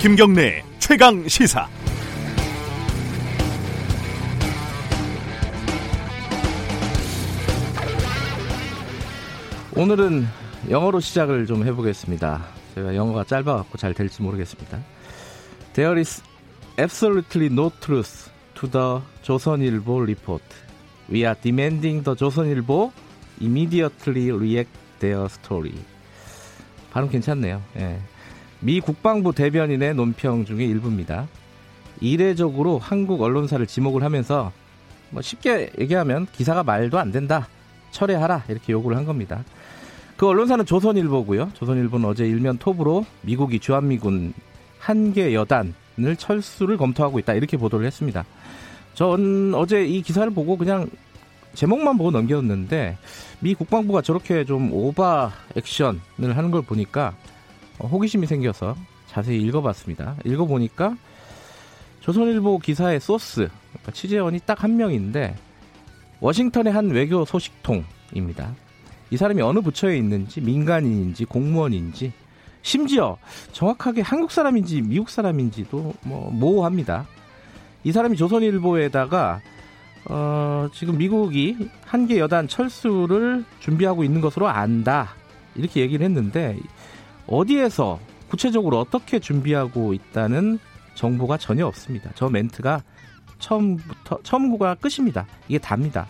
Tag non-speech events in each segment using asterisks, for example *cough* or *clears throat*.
김경래 최강 시사. 오늘은 영어로 시작을 좀 해보겠습니다. 제가 영어가 짧아갖고 잘 될지 모르겠습니다. There is absolutely no truth to the 조선일보 report. We are demanding the 조선일보 immediately react their story. 발음 괜찮네요. 예. 미 국방부 대변인의 논평 중에 일부입니다. 이례적으로 한국 언론사를 지목을 하면서 뭐 쉽게 얘기하면 기사가 말도 안 된다. 철회하라. 이렇게 요구를 한 겁니다. 그 언론사는 조선일보고요. 조선일보는 어제 일면 톱으로 미국이 주한미군 한 개 여단을 철수를 검토하고 있다. 이렇게 보도를 했습니다. 전 어제 이 기사를 보고 그냥 제목만 보고 넘겼는데 미 국방부가 저렇게 좀 오바 액션을 하는 걸 보니까 어, 호기심이 생겨서 자세히 읽어봤습니다. 읽어보니까 조선일보 기사의 소스 그러니까 취재원이 딱 한 명인데 워싱턴의 한 외교 소식통입니다. 이 사람이 어느 부처에 있는지 민간인인지 공무원인지 심지어 정확하게 한국 사람인지 미국 사람인지도 뭐 모호합니다. 이 사람이 조선일보에다가 어, 지금 미국이 한 개 여단 철수를 준비하고 있는 것으로 안다. 이렇게 얘기를 했는데 어디에서 구체적으로 어떻게 준비하고 있다는 정보가 전혀 없습니다. 저 멘트가 처음부터 처음이고 끝입니다. 이게 답니다.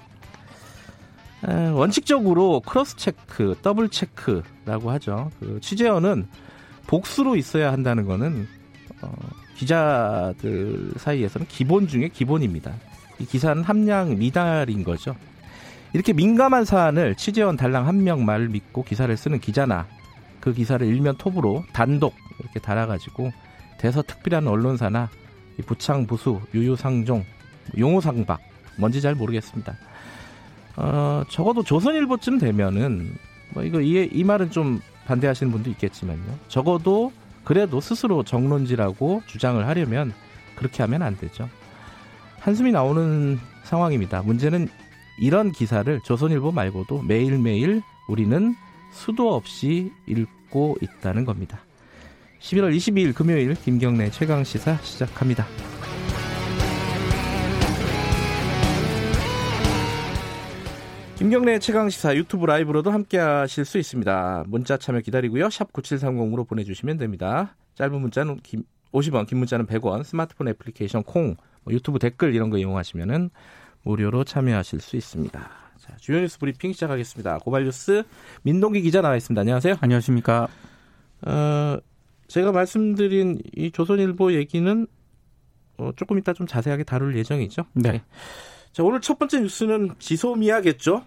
에, 원칙적으로 cross check, double check라고 하죠. 그 취재원은 복수로 있어야 한다는 거는 어, 기자들 사이에서는 기본 중에 기본입니다. 이 기사는 함량 미달인 거죠. 이렇게 민감한 사안을 취재원 달랑 한 명 말을 믿고 기사를 쓰는 기자나 그 기사를 일면 톱으로 단독 이렇게 달아가지고 대서특필한 언론사나 부창 부수, 유유상종, 용호상박 뭔지 잘 모르겠습니다. 어, 적어도 조선일보쯤 되면은 뭐 이거 이, 이 말은 좀 반대하시는 분도 있겠지만요. 적어도 그래도 스스로 정론지라고 주장을 하려면 그렇게 하면 안 되죠. 한숨이 나오는 상황입니다. 문제는 이런 기사를 조선일보 말고도 매일매일 우리는 수도 없이 읽고 있다는 겁니다. 11월 22일 금요일 김경래 최강 시사 시작합니다. 김경래 최강 시사 유튜브 라이브로도 함께 하실 수 있습니다. 문자 참여 기다리고요. 샵 9730으로 보내주시면 됩니다. 짧은 문자는 50원, 긴 문자는 100원, 스마트폰 애플리케이션 콩, 뭐 유튜브 댓글 이런 거 이용하시면은 무료로 참여하실 수 있습니다. 자, 주요 뉴스 브리핑 시작하겠습니다. 고발 뉴스 민동기 기자 나와 있습니다. 안녕하세요. 안녕하십니까. 어, 제가 말씀드린 이 조선일보 얘기는 어, 조금 이따 좀 자세하게 다룰 예정이죠. 네. 네. 자, 오늘 첫 번째 뉴스는 지소미아겠죠?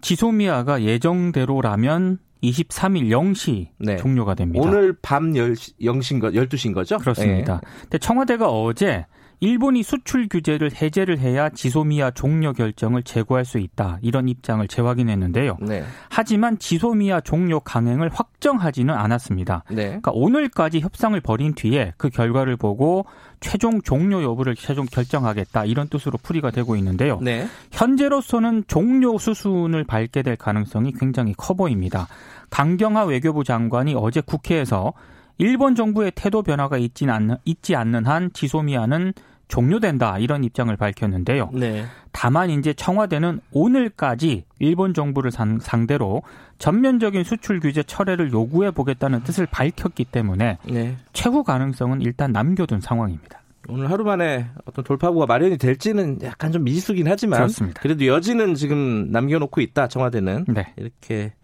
지소미아가 예정대로라면 23일 0시 네. 종료가 됩니다. 오늘 밤 10시, 0시인 거, 12시인 거죠? 그렇습니다. 네. 근데 청와대가 어제 일본이 수출 규제를 해제를 해야 지소미아 종료 결정을 재고할 수 있다. 이런 입장을 재확인했는데요. 네. 하지만 지소미아 종료 강행을 확정하지는 않았습니다. 네. 그러니까 오늘까지 협상을 벌인 뒤에 그 결과를 보고 최종 종료 여부를 최종 결정하겠다. 이런 뜻으로 풀이가 되고 있는데요. 네. 현재로서는 종료 수순을 밟게 될 가능성이 굉장히 커 보입니다. 강경화 외교부 장관이 어제 국회에서 일본 정부의 태도 변화가 있지 않는, 있지 않는 한 지소미아는 종료된다 이런 입장을 밝혔는데요. 네. 다만 이제 청와대는 오늘까지 일본 정부를 상, 상대로 전면적인 수출 규제 철회를 요구해 보겠다는 뜻을 밝혔기 때문에 네. 최후 가능성은 일단 남겨둔 상황입니다. 오늘 하루 만에 어떤 돌파구가 마련이 될지는 약간 좀 미지수긴 하지만 그렇습니다. 그래도 여지는 지금 남겨놓고 있다 청와대는 네. 이렇게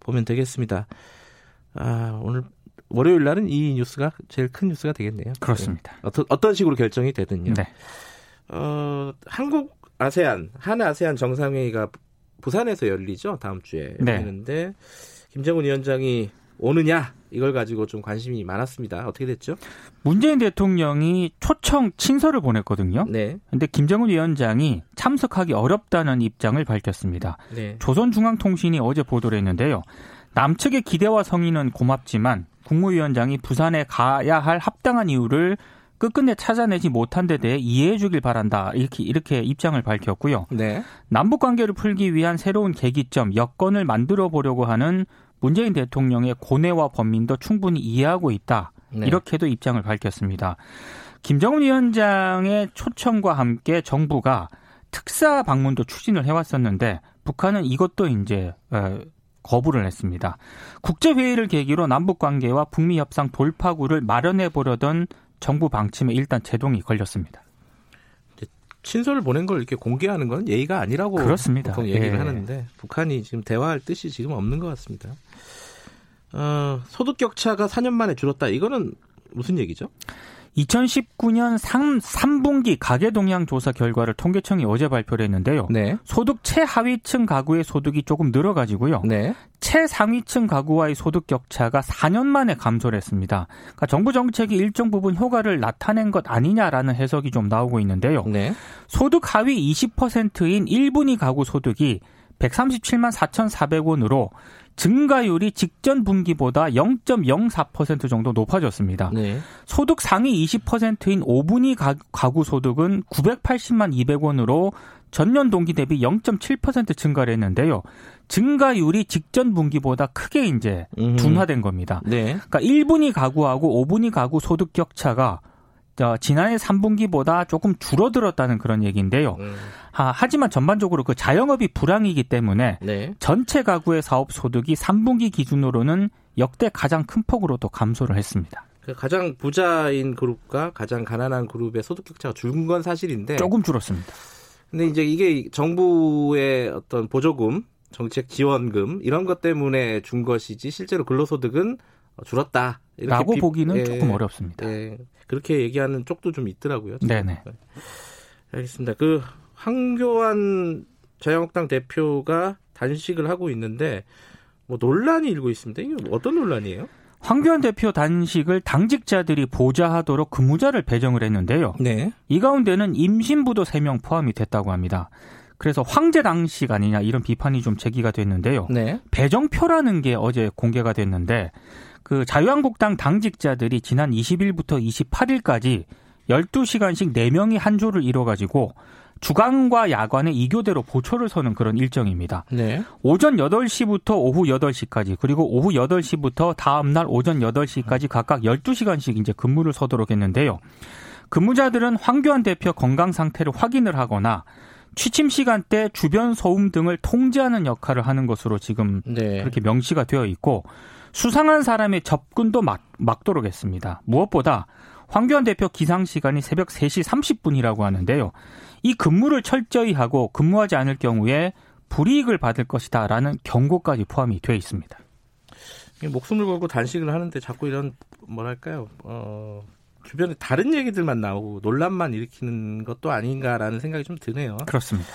보면 되겠습니다. 아, 오늘 월요일 날은 이 뉴스가 제일 큰 뉴스가 되겠네요. 그렇습니다. 네. 어떤 어떤 식으로 결정이 되든요. 네. 어, 한국 아세안 한 아세안 정상회의가 부산에서 열리죠 다음 주에 네. 열리는데 김정은 위원장이 오느냐 이걸 가지고 좀 관심이 많았습니다. 어떻게 됐죠? 문재인 대통령이 초청 친서를 보냈거든요. 네. 근데 김정은 위원장이 참석하기 어렵다는 입장을 밝혔습니다. 네. 조선중앙통신이 어제 보도를 했는데요. 남측의 기대와 성의는 고맙지만 국무위원장이 부산에 가야 할 합당한 이유를 끝끝내 찾아내지 못한 데 대해 이해해 주길 바란다. 이렇게 이렇게 입장을 밝혔고요. 네. 남북 관계를 풀기 위한 새로운 계기점, 여건을 만들어 보려고 하는 문재인 대통령의 고뇌와 범민도 충분히 이해하고 있다. 네. 이렇게도 입장을 밝혔습니다. 김정은 위원장의 초청과 함께 정부가 특사 방문도 추진을 해왔었는데 북한은 이것도 이제 어, 거부를 했습니다. 국제회의를 계기로 남북 관계와 북미 협상 돌파구를 마련해 보려던 정부 방침에 일단 제동이 걸렸습니다. 친서를 보낸 걸 이렇게 공개하는 건 예의가 아니라고 그렇습니다. 보통 얘기를 예. 하는데 북한이 지금 대화할 뜻이 지금 없는 것 같습니다. 어, 소득 격차가 4년 만에 줄었다. 이거는 무슨 얘기죠? 2019년 3, 3분기 가계 동향 조사 결과를 통계청이 어제 발표를 했는데요. 네. 소득 최하위층 가구의 소득이 조금 늘어가지고요. 네. 최상위층 가구와의 소득 격차가 4년 만에 감소를 했습니다. 그러니까 정부 정책이 일정 부분 효과를 나타낸 것 아니냐라는 해석이 좀 나오고 있는데요. 네. 소득 하위 20%인 1분위 가구 소득이 137만 4,400원으로 증가율이 직전 분기보다 0.04% 정도 높아졌습니다. 네. 소득 상위 20%인 5분위 가구 소득은 980만 200원으로 전년 동기 대비 0.7% 증가를 했는데요. 증가율이 직전 분기보다 크게 이제 둔화된 겁니다. 네. 그러니까 1분위 가구하고 5분위 가구 소득 격차가 지난해 3분기보다 조금 줄어들었다는 그런 얘기인데요. 음. 아, 하지만 전반적으로 그 자영업이 불황이기 때문에 네. 전체 가구의 사업 소득이 3분기 기준으로는 역대 가장 큰 폭으로 또 감소를 했습니다. 그 가장 부자인 그룹과 가장 가난한 그룹의 소득 격차가 줄은 건 사실인데 조금 줄었습니다. 근데 이제 이게 정부의 어떤 보조금, 정책 지원금 이런 것 때문에 준 것이지 실제로 근로소득은 줄었다. 라고 비, 보기는 예, 조금 어렵습니다. 예, 그렇게 얘기하는 쪽도 좀 있더라고요. 네네. 네. 알겠습니다. 그 황교안 자유한국당 대표가 단식을 하고 있는데 뭐 논란이 일고 있습니다. 이게 어떤 논란이에요? 황교안 대표 단식을 당직자들이 보좌하도록 근무자를 배정을 했는데요. 네. 이 가운데는 임신부도 3명 포함이 됐다고 합니다. 그래서 황제 당식 아니냐 이런 비판이 좀 제기가 됐는데요. 네. 배정표라는 게 어제 공개가 됐는데 그 자유한국당 당직자들이 지난 20일부터 28일까지 12시간씩 4명이 한 조를 이뤄가지고 주간과 야간에 2교대로 보초를 서는 그런 일정입니다. 네. 오전 8시부터 오후 8시까지 그리고 오후 8시부터 다음 날 오전 8시까지 각각 12시간씩 이제 근무를 서도록 했는데요. 근무자들은 황교안 대표 건강 상태를 확인을 하거나 취침 시간대 주변 소음 등을 통제하는 역할을 하는 것으로 지금 네. 그렇게 명시가 되어 있고 수상한 사람의 접근도 막, 막도록 했습니다. 무엇보다 황교안 대표 기상 시간이 새벽 3시 30분이라고 하는데요. 이 근무를 철저히 하고 근무하지 않을 경우에 불이익을 받을 것이다라는 경고까지 포함이 되어 있습니다. 목숨을 걸고 단식을 하는데 자꾸 이런 뭐랄까요? 어, 주변에 다른 얘기들만 나오고 논란만 일으키는 것도 아닌가라는 생각이 좀 드네요. 그렇습니다.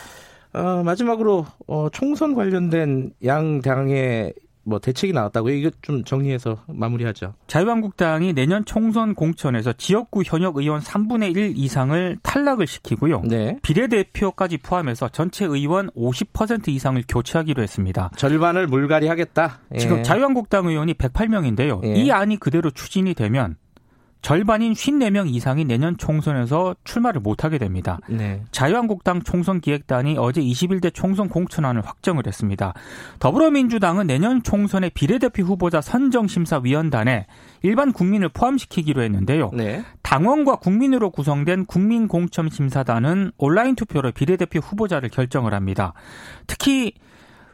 어, 마지막으로 어, 총선 관련된 양 당의 뭐 대책이 나왔다고요? 이거 좀 정리해서 마무리하죠. 자유한국당이 내년 총선 공천에서 지역구 현역 의원 3분의 1 이상을 탈락을 시키고요. 네. 비례대표까지 포함해서 전체 의원 50% 이상을 교체하기로 했습니다. 절반을 물갈이하겠다. 예. 지금 자유한국당 의원이 108명인데요. 예. 이 안이 그대로 추진이 되면 절반인 54명 이상이 내년 총선에서 출마를 못하게 됩니다. 네. 자유한국당 총선 기획단이 어제 21대 총선 공천안을 확정을 했습니다. 더불어민주당은 내년 총선의 비례대표 후보자 선정심사위원단에 일반 국민을 포함시키기로 했는데요. 네. 당원과 국민으로 구성된 국민공천심사단은 온라인 투표로 비례대표 후보자를 결정을 합니다. 특히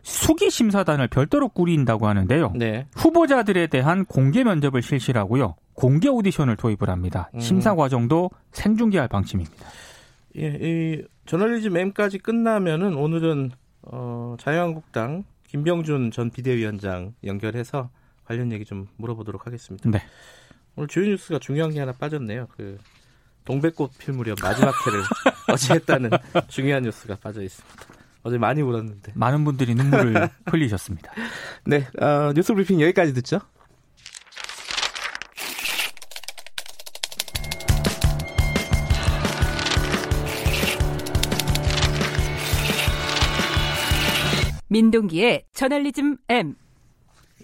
수기 심사단을 별도로 꾸린다고 하는데요. 네. 후보자들에 대한 공개 면접을 실시하고요. 공개 오디션을 도입을 합니다. 음. 심사 과정도 생중계할 방침입니다. 예, 이 저널리즘 M까지 끝나면은 오늘은 어, 자유한국당 김병준 전 비대위원장 연결해서 관련 얘기 좀 물어보도록 하겠습니다. 네. 오늘 주요 뉴스가 중요한 게 하나 빠졌네요. 그 동백꽃 필 무렵 마지막 회를 *laughs* 어제 했다는 중요한 뉴스가 빠져 있습니다. 어제 많이 울었는데. 많은 분들이 눈물을 *laughs* 흘리셨습니다. 네, 어, 뉴스 브리핑 여기까지 듣죠. 민동기의 저널리즘 M.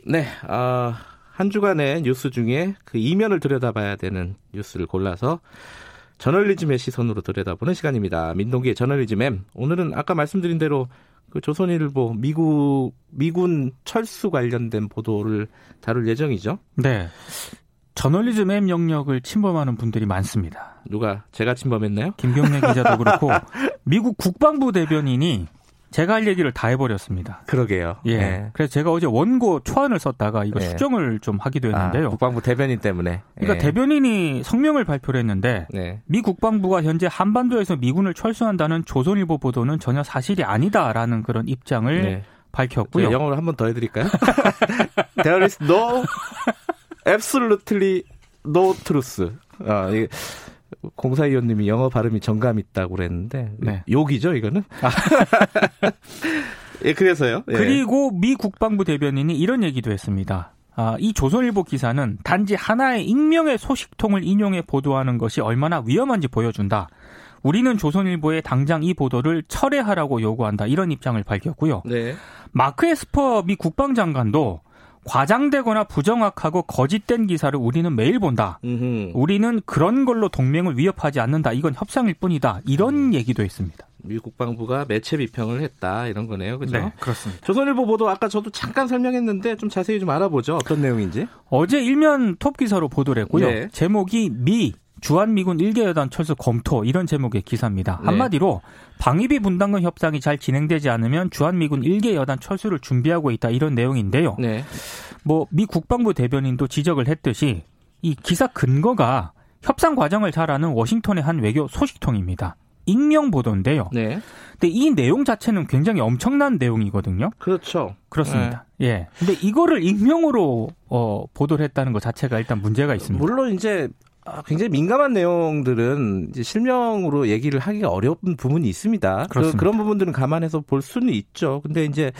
네, 어, 한 주간의 뉴스 중에 그 이면을 들여다봐야 되는 뉴스를 골라서 저널리즘의 시선으로 들여다보는 시간입니다. 민동기의 저널리즘 M. 오늘은 아까 말씀드린 대로 그 조선일보 미국 미군 철수 관련된 보도를 다룰 예정이죠. 네. 저널리즘의 영역을 침범하는 분들이 많습니다. 누가 제가 침범했나요? 김경래 기자도 그렇고 *laughs* 미국 국방부 대변인이 제가 할 얘기를 다 해버렸습니다. 그러게요. 예. 네. 그래서 제가 어제 원고 초안을 썼다가 이거 네. 수정을 좀 하기도 했는데요. 아, 국방부 대변인 때문에. 그러니까 예. 대변인이 성명을 발표를 했는데 네. 미 국방부가 현재 한반도에서 미군을 철수한다는 조선일보 보도는 전혀 사실이 아니다라는 그런 입장을 네. 밝혔고요. 영어로 한 번 더 해드릴까요? *laughs* There is no absolutely no truth. 아, 이게 공사위원님이 영어 발음이 정감 있다고 그랬는데 네. 욕이죠 이거는. 아. *laughs* 예, 그래서요. 예. 그리고 미 국방부 대변인이 이런 얘기도 했습니다. 아, 이 조선일보 기사는 단지 하나의 익명의 소식통을 인용해 보도하는 것이 얼마나 위험한지 보여준다. 우리는 조선일보에 당장 이 보도를 철회하라고 요구한다. 이런 입장을 밝혔고요. 네. 마크 에스퍼 미 국방장관도 과장되거나 부정확하고 거짓된 기사를 우리는 매일 본다. 음흠. 우리는 그런 걸로 동맹을 위협하지 않는다. 이건 협상일 뿐이다. 이런 음. 얘기도 했습니다. 미 국방부가 매체 비평을 했다 이런 거네요, 그죠? 네, 그렇습니다. 조선일보 보도 아까 저도 잠깐 설명했는데 좀 자세히 좀 알아보죠. 어떤 내용인지. 어제 일면 톱 기사로 보도를 했고요. 네. 제목이 미 주한미군 1개 여단 철수 검토 이런 제목의 기사입니다. 네. 한마디로 방위비 분담금 협상이 잘 진행되지 않으면 주한미군 1개 여단 철수를 준비하고 있다 이런 내용인데요. 네. 뭐미 국방부 대변인도 지적을 했듯이 이 기사 근거가 협상 과정을 잘 아는 워싱턴의 한 외교 소식통입니다. 익명 보도인데요. 네. 근데 이 내용 자체는 굉장히 엄청난 내용이거든요. 그렇죠. 그렇습니다. 네. 예. 근데 이거를 익명으로 어, 보도를 했다는 것 자체가 일단 문제가 있습니다. 물론 이제 아, 굉장히 민감한 내용들은 실명으로 얘기를 하기가 어려운 부분이 있습니다. 그, 그런 부분들은 감안해서 볼 수는 있죠. 근데 이제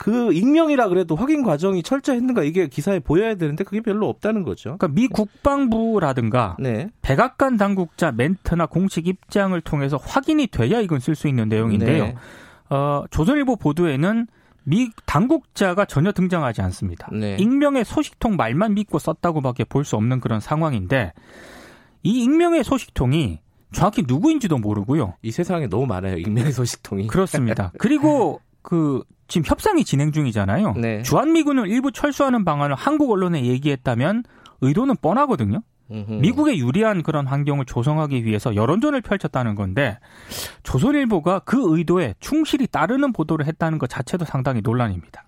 그 익명이라 그래도 확인 과정이 철저했는가 이게 기사에 보여야 되는데 그게 별로 없다는 거죠. 그러니까 미 국방부라든가 네. 백악관 당국자 멘트나 공식 입장을 통해서 확인이 돼야 이건 쓸 수 있는 내용인데요. 네. 어, 조선일보 보도에는 미 당국자가 전혀 등장하지 않습니다. 네. 익명의 소식통 말만 믿고 썼다고밖에 볼 수 없는 그런 상황인데 이 익명의 소식통이 정확히 누구인지도 모르고요. 이 세상에 너무 많아요. 익명의 소식통이. 그렇습니다. 그리고 *laughs* 그 지금 협상이 진행 중이잖아요. 네. 주한미군을 일부 철수하는 방안을 한국 언론에 얘기했다면 의도는 뻔하거든요. 미국에 유리한 그런 환경을 조성하기 위해서 여론전을 펼쳤다는 건데 조선일보가 그 의도에 충실히 따르는 보도를 했다는 것 자체도 상당히 논란입니다.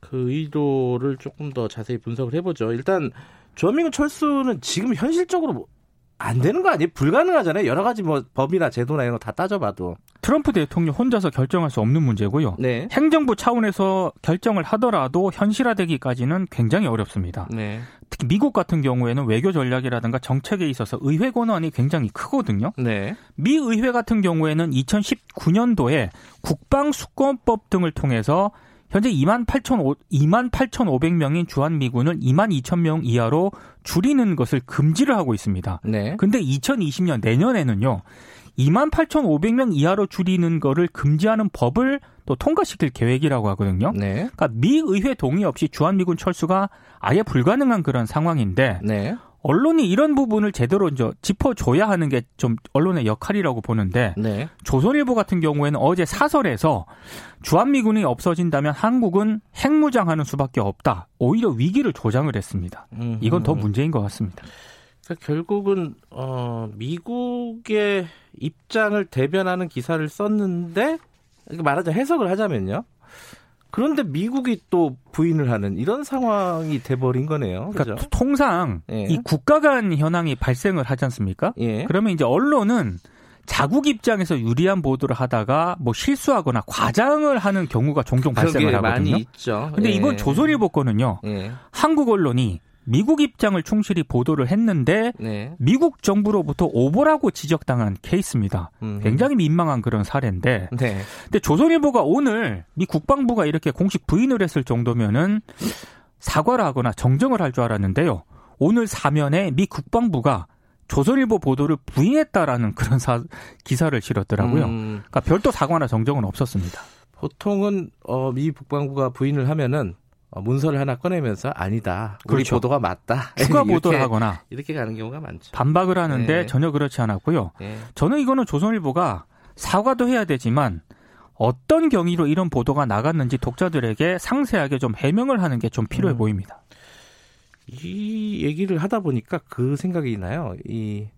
그 의도를 조금 더 자세히 분석을 해보죠. 일단 주한미군 철수는 지금 현실적으로 안 되는 거 아니에요? 불가능하잖아요. 여러 가지 뭐 법이나 제도나 이런 거 다 따져봐도. 트럼프 대통령 혼자서 결정할 수 없는 문제고요. 네. 행정부 차원에서 결정을 하더라도 현실화되기까지는 굉장히 어렵습니다. 네. 특히 미국 같은 경우에는 외교 전략이라든가 정책에 있어서 의회 권한이 굉장히 크거든요. 네. 미 의회 같은 경우에는 2019년도에 국방수권법 등을 통해서 현재 2만 8천 2만 8,500명인 주한 미군을 2만 2천 명 이하로 줄이는 것을 금지를 하고 있습니다. 네. 근데 2020년 내년에는요. 2만 8,500명 이하로 줄이는 거를 금지하는 법을 또 통과시킬 계획이라고 하거든요. 네. 그러니까 미 의회 동의 없이 주한미군 철수가 아예 불가능한 그런 상황인데 네. 언론이 이런 부분을 제대로 이제 짚어줘야 하는 게 좀 언론의 역할이라고 보는데 네. 조선일보 같은 경우에는 어제 사설에서 주한미군이 없어진다면 한국은 핵무장하는 수밖에 없다. 오히려 위기를 조장을 했습니다. 이건 더 문제인 것 같습니다. 그러니까 결국은 어, 미국의 입장을 대변하는 기사를 썼는데 말하자 해석을 하자면요. 그런데 미국이 또 부인을 하는 이런 상황이 돼버린 거네요. 그러니까 그죠? 통상 예. 이 국가 간 현황이 발생을 하지 않습니까? 예. 그러면 이제 언론은 자국 입장에서 유리한 보도를 하다가 뭐 실수하거나 과장을 하는 경우가 종종 발생을 하거든요. 많이 있죠. 근데 예. 이번 조선일보 거는요. 예. 한국 언론이 미국 입장을 충실히 보도를 했는데 네. 미국 정부로부터 오보라고 지적당한 케이스입니다. 음. 굉장히 민망한 그런 사례인데. 네. 근데 조선일보가 오늘 미 국방부가 이렇게 공식 부인을 했을 정도면은 사과를 하거나 정정을 할 줄 알았는데요. 오늘 사면에 미 국방부가 조선일보 보도를 부인했다라는 그런 사, 기사를 실었더라고요. 음. 그러니까 별도 사과나 정정은 없었습니다. 보통은 어, 미 국방부가 부인을 하면은 어, 문서를 하나 꺼내면서 아니다. 우리 그렇죠. 보도가 맞다. 추가 *laughs* 보도를 하거나 이렇게 가는 경우가 많죠. 반박을 하는데 네. 전혀 그렇지 않았고요. 네. 저는 이거는 조선일보가 사과도 해야 되지만 어떤 경위로 이런 보도가 나갔는지 독자들에게 상세하게 좀 해명을 하는 게 좀 필요해 음. 보입니다. 이 얘기를 하다 보니까 그 생각이 나요. 이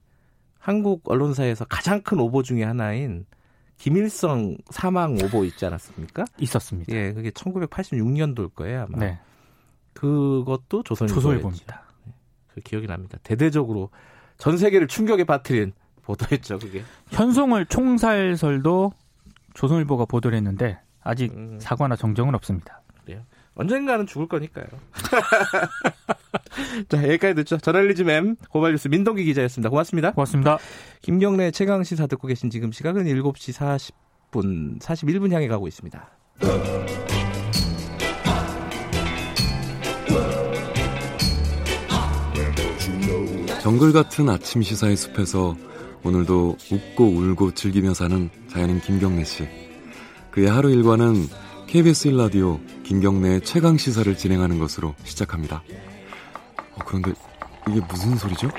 한국 언론사에서 가장 큰 오보 중의 하나인 김일성 사망 오보 있지 않았습니까? 있었습니다. 예, 그게 1986년도일 거예요, 아마. 네. 그것도 조선일보입니다. 네, 그 기억이 납니다. 대대적으로 전 세계를 충격에 빠뜨린 보도였죠, 그게. 현송월 총살설도 조선일보가 보도를 했는데 아직 음. 사과나 정정은 없습니다. 그래요. 언젠가는 죽을 거니까요. *laughs* 자, 여기까지 듣죠. 저널리즘 M 고발뉴스 민동기 기자였습니다. 고맙습니다. 고맙습니다. 김경래 최강 시사 듣고 계신 지금 시각은 7시 40분, 41분 향해 가고 있습니다. 정글 같은 아침 시사의 숲에서 오늘도 웃고 울고 즐기며 사는 자연인 김경래 씨. 그의 하루 일과는 KBS 1라디오 김경래의 최강 시사를 진행하는 것으로 시작합니다. 어, 그런데 이게 무슨 소리죠?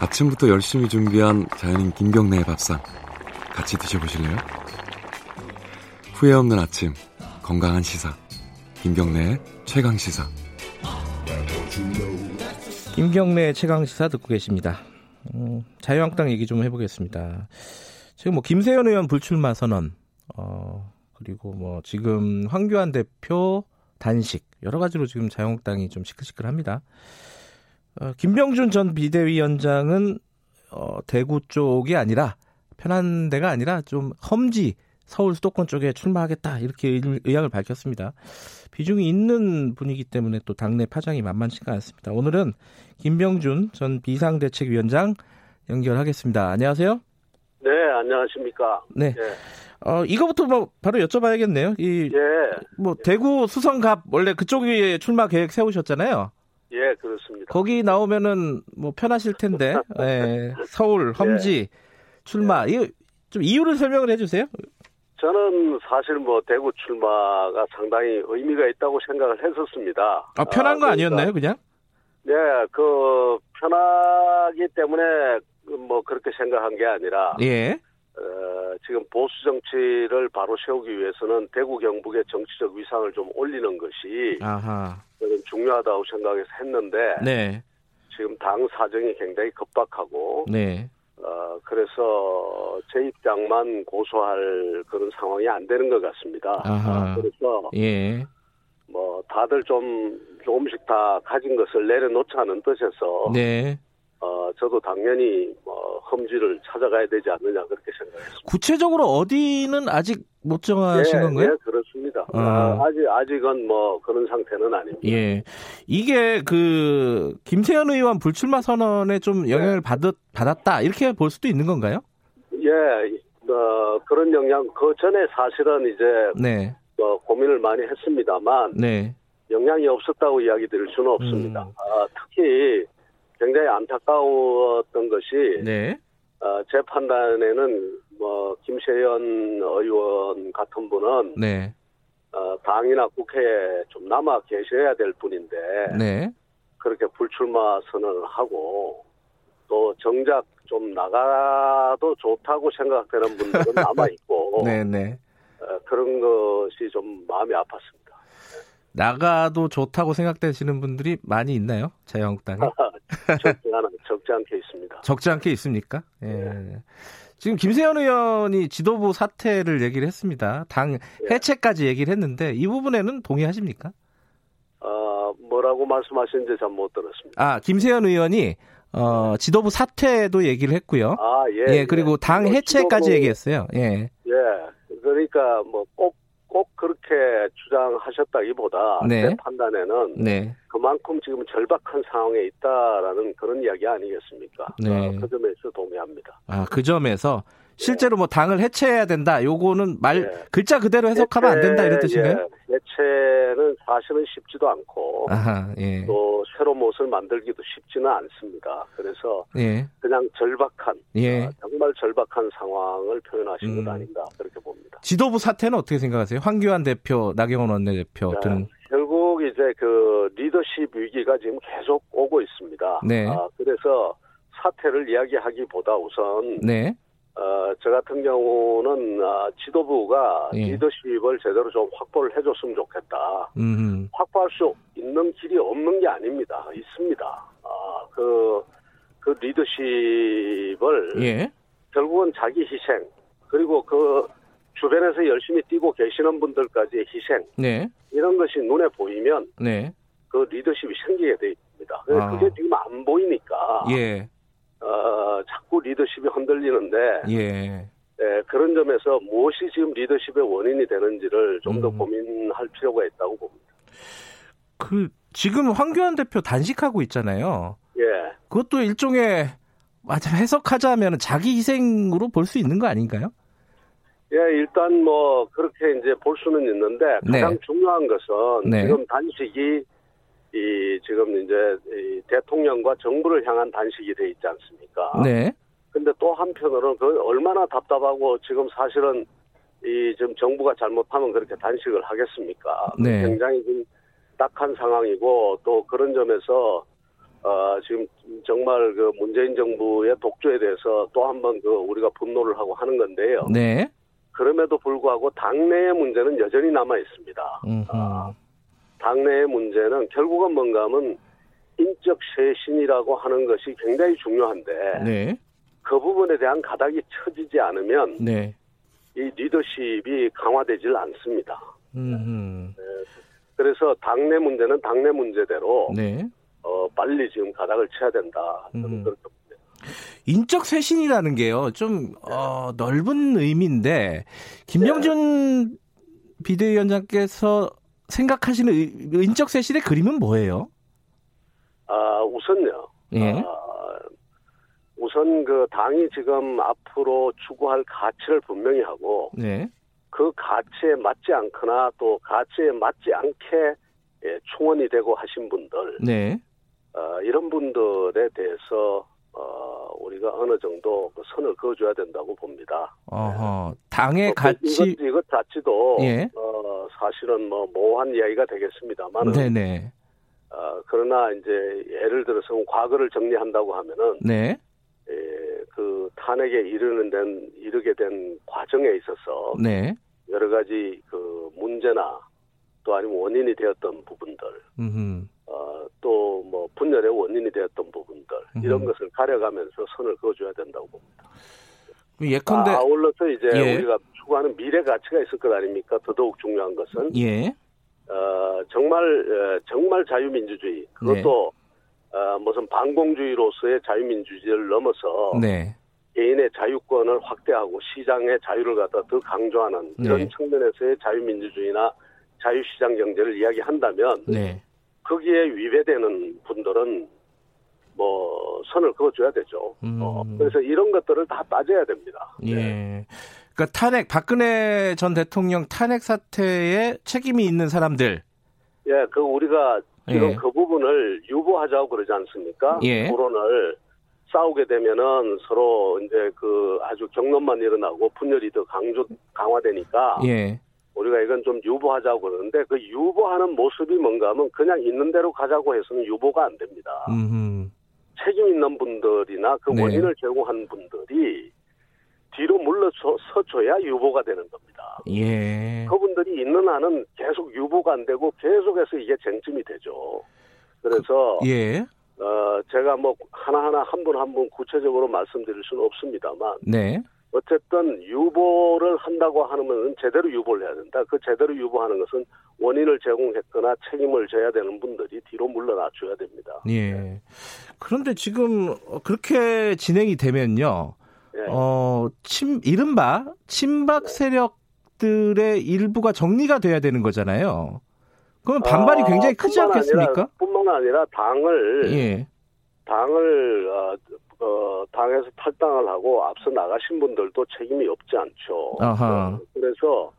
아침부터 열심히 준비한 자연인 김경래의 밥상 같이 드셔보실래요? 후회 없는 아침 건강한 시사 김경래의 최강 시사 김경래 최강 시사 듣고 계십니다. 음, 자유한국당 얘기 좀 해보겠습니다. 지금 뭐 김세현 의원 불출마 선언, 어, 그리고 뭐 지금 황교안 대표 단식 여러 가지로 지금 자유한국당이 좀 시끌시끌합니다. 어, 김병준 전 비대위원장은 어, 대구 쪽이 아니라 편한 데가 아니라 좀 험지 서울 수도권 쪽에 출마하겠다 이렇게 의향을 밝혔습니다. 비중이 있는 분이기 때문에 또 당내 파장이 만만치가 않습니다. 오늘은 김병준 전 비상대책위원장 연결하겠습니다. 안녕하세요. 네, 안녕하십니까. 네. 네. 어, 이거부터 뭐 바로 여쭤봐야겠네요. 이, 예. 뭐, 대구 수성갑, 원래 그쪽에 출마 계획 세우셨잖아요. 예, 그렇습니다. 거기 나오면은 뭐 편하실 텐데, *laughs* 예, 서울, 험지, 예. 출마. 예. 이거 좀 이유를 설명을 해주세요. 저는 사실 뭐 대구 출마가 상당히 의미가 있다고 생각을 했었습니다. 아, 편한 거 아, 그러니까, 아니었나요, 그냥? 네, 그 편하기 때문에 뭐 그렇게 생각한 게 아니라 예. 어, 지금 보수 정치를 바로 세우기 위해서는 대구 경북의 정치적 위상을 좀 올리는 것이 아하. 중요하다고 생각해서 했는데 네. 지금 당 사정이 굉장히 급박하고 네. 어, 그래서 제 입장만 고소할 그런 상황이 안 되는 것 같습니다. 아, 그래서 예. 뭐 다들 좀 조금씩 다 가진 것을 내려놓자는 뜻에서 네. 어, 저도 당연히 뭐 험지를 찾아가야 되지 않느냐 그렇게 생각했습니다. 구체적으로 어디는 아직 못 정하신 예, 건가요? 예, 그렇습니다. 어. 아, 아직 아직은 뭐 그런 상태는 아닙니다. 예, 이게 그 김세현 의원 불출마 선언에 좀 영향을 네. 받았 받았다 이렇게 볼 수도 있는 건가요? 예, 어, 그런 영향 그 전에 사실은 이제 네. 어, 고민을 많이 했습니다만 네. 영향이 없었다고 이야기 드릴 수는 없습니다. 음. 아, 특히 굉장히 안타까웠던 것이 네. 어, 제 판단에는 뭐 김세연 의원 같은 분은 네. 어, 당이나 국회에 좀 남아 계셔야 될 분인데 네. 그렇게 불출마 선언을 하고 또 정작 좀 나가도 좋다고 생각되는 분들은 *laughs* 남아 있고 네, 네. 어, 그런 것이 좀 마음이 아팠습니다. 나가도 좋다고 생각되시는 분들이 많이 있나요? 자유한국당에? *laughs* 적지, 않, 적지 않게 있습니다. 적지 않게 있습니까? 예. 네. 지금 김세현 의원이 지도부 사퇴를 얘기를 했습니다. 당 네. 해체까지 얘기를 했는데 이 부분에는 동의하십니까? 어, 뭐라고 말씀하시는지 잘 못 들었습니다. 아, 김세현 의원이 어, 지도부 사퇴도 얘기를 했고요. 아, 예. 예 그리고 예. 당뭐 해체까지 지도부, 얘기했어요. 예. 예. 그러니까 뭐 꼭 꼭 그렇게 주장하셨다기보다 네. 제 판단에는 네. 그만큼 지금 절박한 상황에 있다라는 그런 이야기 아니겠습니까? 네. 어, 그 점에서 동의합니다. 아, 그 점에서 실제로 뭐 당을 해체해야 된다. 요거는 말 네. 글자 그대로 해석하면 안 된다 이런 뜻인가요? 예, 해체는 사실은 쉽지도 않고 아하, 예. 또 새로 무엇을 만들기도 쉽지는 않습니다. 그래서 예. 그냥 절박한 예. 어, 정말 절박한 상황을 표현하신 음. 것 아닌가. 지도부 사태는 어떻게 생각하세요? 황교안 대표, 나경원 원내대표 네. 등 결국 이제 그 리더십 위기가 지금 계속 오고 있습니다. 네. 아, 그래서 사태를 이야기하기보다 우선 네. 어, 저 같은 경우는 어, 지도부가 예. 리더십을 제대로 좀 확보를 해줬으면 좋겠다. 음흠. 확보할 수 있는 길이 없는 게 아닙니다. 있습니다. 아, 그, 그 리더십을 예. 결국은 자기 희생 그리고 그 주변에서 열심히 뛰고 계시는 분들까지의 희생 네. 이런 것이 눈에 보이면 네. 그 리더십이 생기게 돼 있습니다. 아. 그게 지금 안 보이니까 예. 어, 자꾸 리더십이 흔들리는데 예. 예, 그런 점에서 무엇이 지금 리더십의 원인이 되는지를 좀더 음. 고민할 필요가 있다고 봅니다. 그 지금 황교안 대표 단식하고 있잖아요. 예. 그것도 일종의 맞아 해석하자면 자기 희생으로 볼 수 있는 거 아닌가요? 예, 일단 뭐 그렇게 이제 볼 수는 있는데 가장 네. 중요한 것은 네. 지금 단식이 이 지금 이제 이 대통령과 정부를 향한 단식이 돼 있지 않습니까? 네. 근데 또 한편으로는 그 얼마나 답답하고 지금 사실은 이 지금 정부가 잘못하면 그렇게 단식을 하겠습니까? 네. 굉장히 좀 딱한 상황이고 또 그런 점에서 어 지금 정말 그 문재인 정부의 독조에 대해서 또 한번 그 우리가 분노를 하고 하는 건데요. 네. 그럼에도 불구하고 당내의 문제는 여전히 남아 있습니다. 아, 당내의 문제는 결국은 뭔가 하면 인적 쇄신이라고 하는 것이 굉장히 중요한데 네. 그 부분에 대한 가닥이 쳐지지 않으면 네. 이 리더십이 강화되질 않습니다. 네. 그래서 당내 문제는 당내 문제대로 네. 어, 빨리 지금 가닥을 쳐야 된다. 저는 그렇게 인적 쇄신이라는 게요, 좀, 어, 넓은 의미인데, 김영준 네. 비대위원장께서 생각하시는 인적 쇄신의 그림은 뭐예요? 아, 우선요. 예. 아, 우선 그 당이 지금 앞으로 추구할 가치를 분명히 하고, 네. 그 가치에 맞지 않거나 또 가치에 맞지 않게 예, 충원이 되고 하신 분들, 네. 어, 이런 분들에 대해서 어, 우리가 어느 정도 그 선을 그어줘야 된다고 봅니다. 어허, 당의 뭐, 가치 이것, 이것 자체도 예? 어, 사실은 뭐 모호한 이야기가 되겠습니다만, 네네. 어, 그러나 이제 예를 들어서 과거를 정리한다고 하면은, 네. 예, 그 탄핵에 이르는 된 이르게 된 과정에 있어서, 네. 여러 가지 그 문제나 또 아니면 원인이 되었던 부분들, 음흠. 어, 또 뭐 분열의 원인이 되었던 부분들 이런 것을 가려가면서 선을 그어줘야 된다고 봅니다. 예컨대 아, 아울러서 이제 예. 우리가 추구하는 미래 가치가 있을 것 아닙니까? 더더욱 중요한 것은 예. 어, 정말 정말 자유민주주의 그것도 네. 어, 무슨 반공주의로서의 자유민주주의를 넘어서 네. 개인의 자유권을 확대하고 시장의 자유를 갖다 더 강조하는 이런 네. 측면에서의 자유민주주의나 자유시장 경제를 이야기한다면 네. 거기에 위배되는 분들은 뭐 선을 그어줘야 되죠. 음. 어, 그래서 이런 것들을 다 따져야 됩니다. 예. 네. 그러니까 탄핵 박근혜 전 대통령 탄핵 사태에 책임이 있는 사람들. 예, 그 우리가 지금 예. 그 부분을 유보하자고 그러지 않습니까? 예. 토론을 싸우게 되면은 서로 이제 그 아주 경론만 일어나고 분열이 더 강조 강화되니까. 예. 우리가 이건 좀 유보하자고 그러는데 그 유보하는 모습이 뭔가 하면 그냥 있는 대로 가자고 해서는 유보가 안 됩니다. 음흠. 책임 있는 분들이나 그 네. 원인을 제공한 분들이 뒤로 물러서줘야 유보가 되는 겁니다. 예. 그분들이 있는 한은 계속 유보가 안 되고 계속해서 이게 쟁점이 되죠. 그래서 그, 예. 어 제가 뭐 하나하나 한 분 한 분 구체적으로 말씀드릴 수는 없습니다만 네. 어쨌든 유보를 한다고 하면 제대로 유보를 해야 된다. 그 제대로 유보하는 것은 원인을 제공했거나 책임을 져야 되는 분들이 뒤로 물러나 줘야 됩니다. 예. 그런데 지금 그렇게 진행이 되면요. 예. 어, 침, 이른바 친박 네. 세력들의 일부가 정리가 돼야 되는 거잖아요. 그러면 반발이 아, 굉장히 크지 않겠습니까? 아니라, 뿐만 아니라 당을 예. 당을 어, 어, 당에서 탈당을 하고 앞서 나가신 분들도 책임이 없지 않죠. 아하. 어, 그래서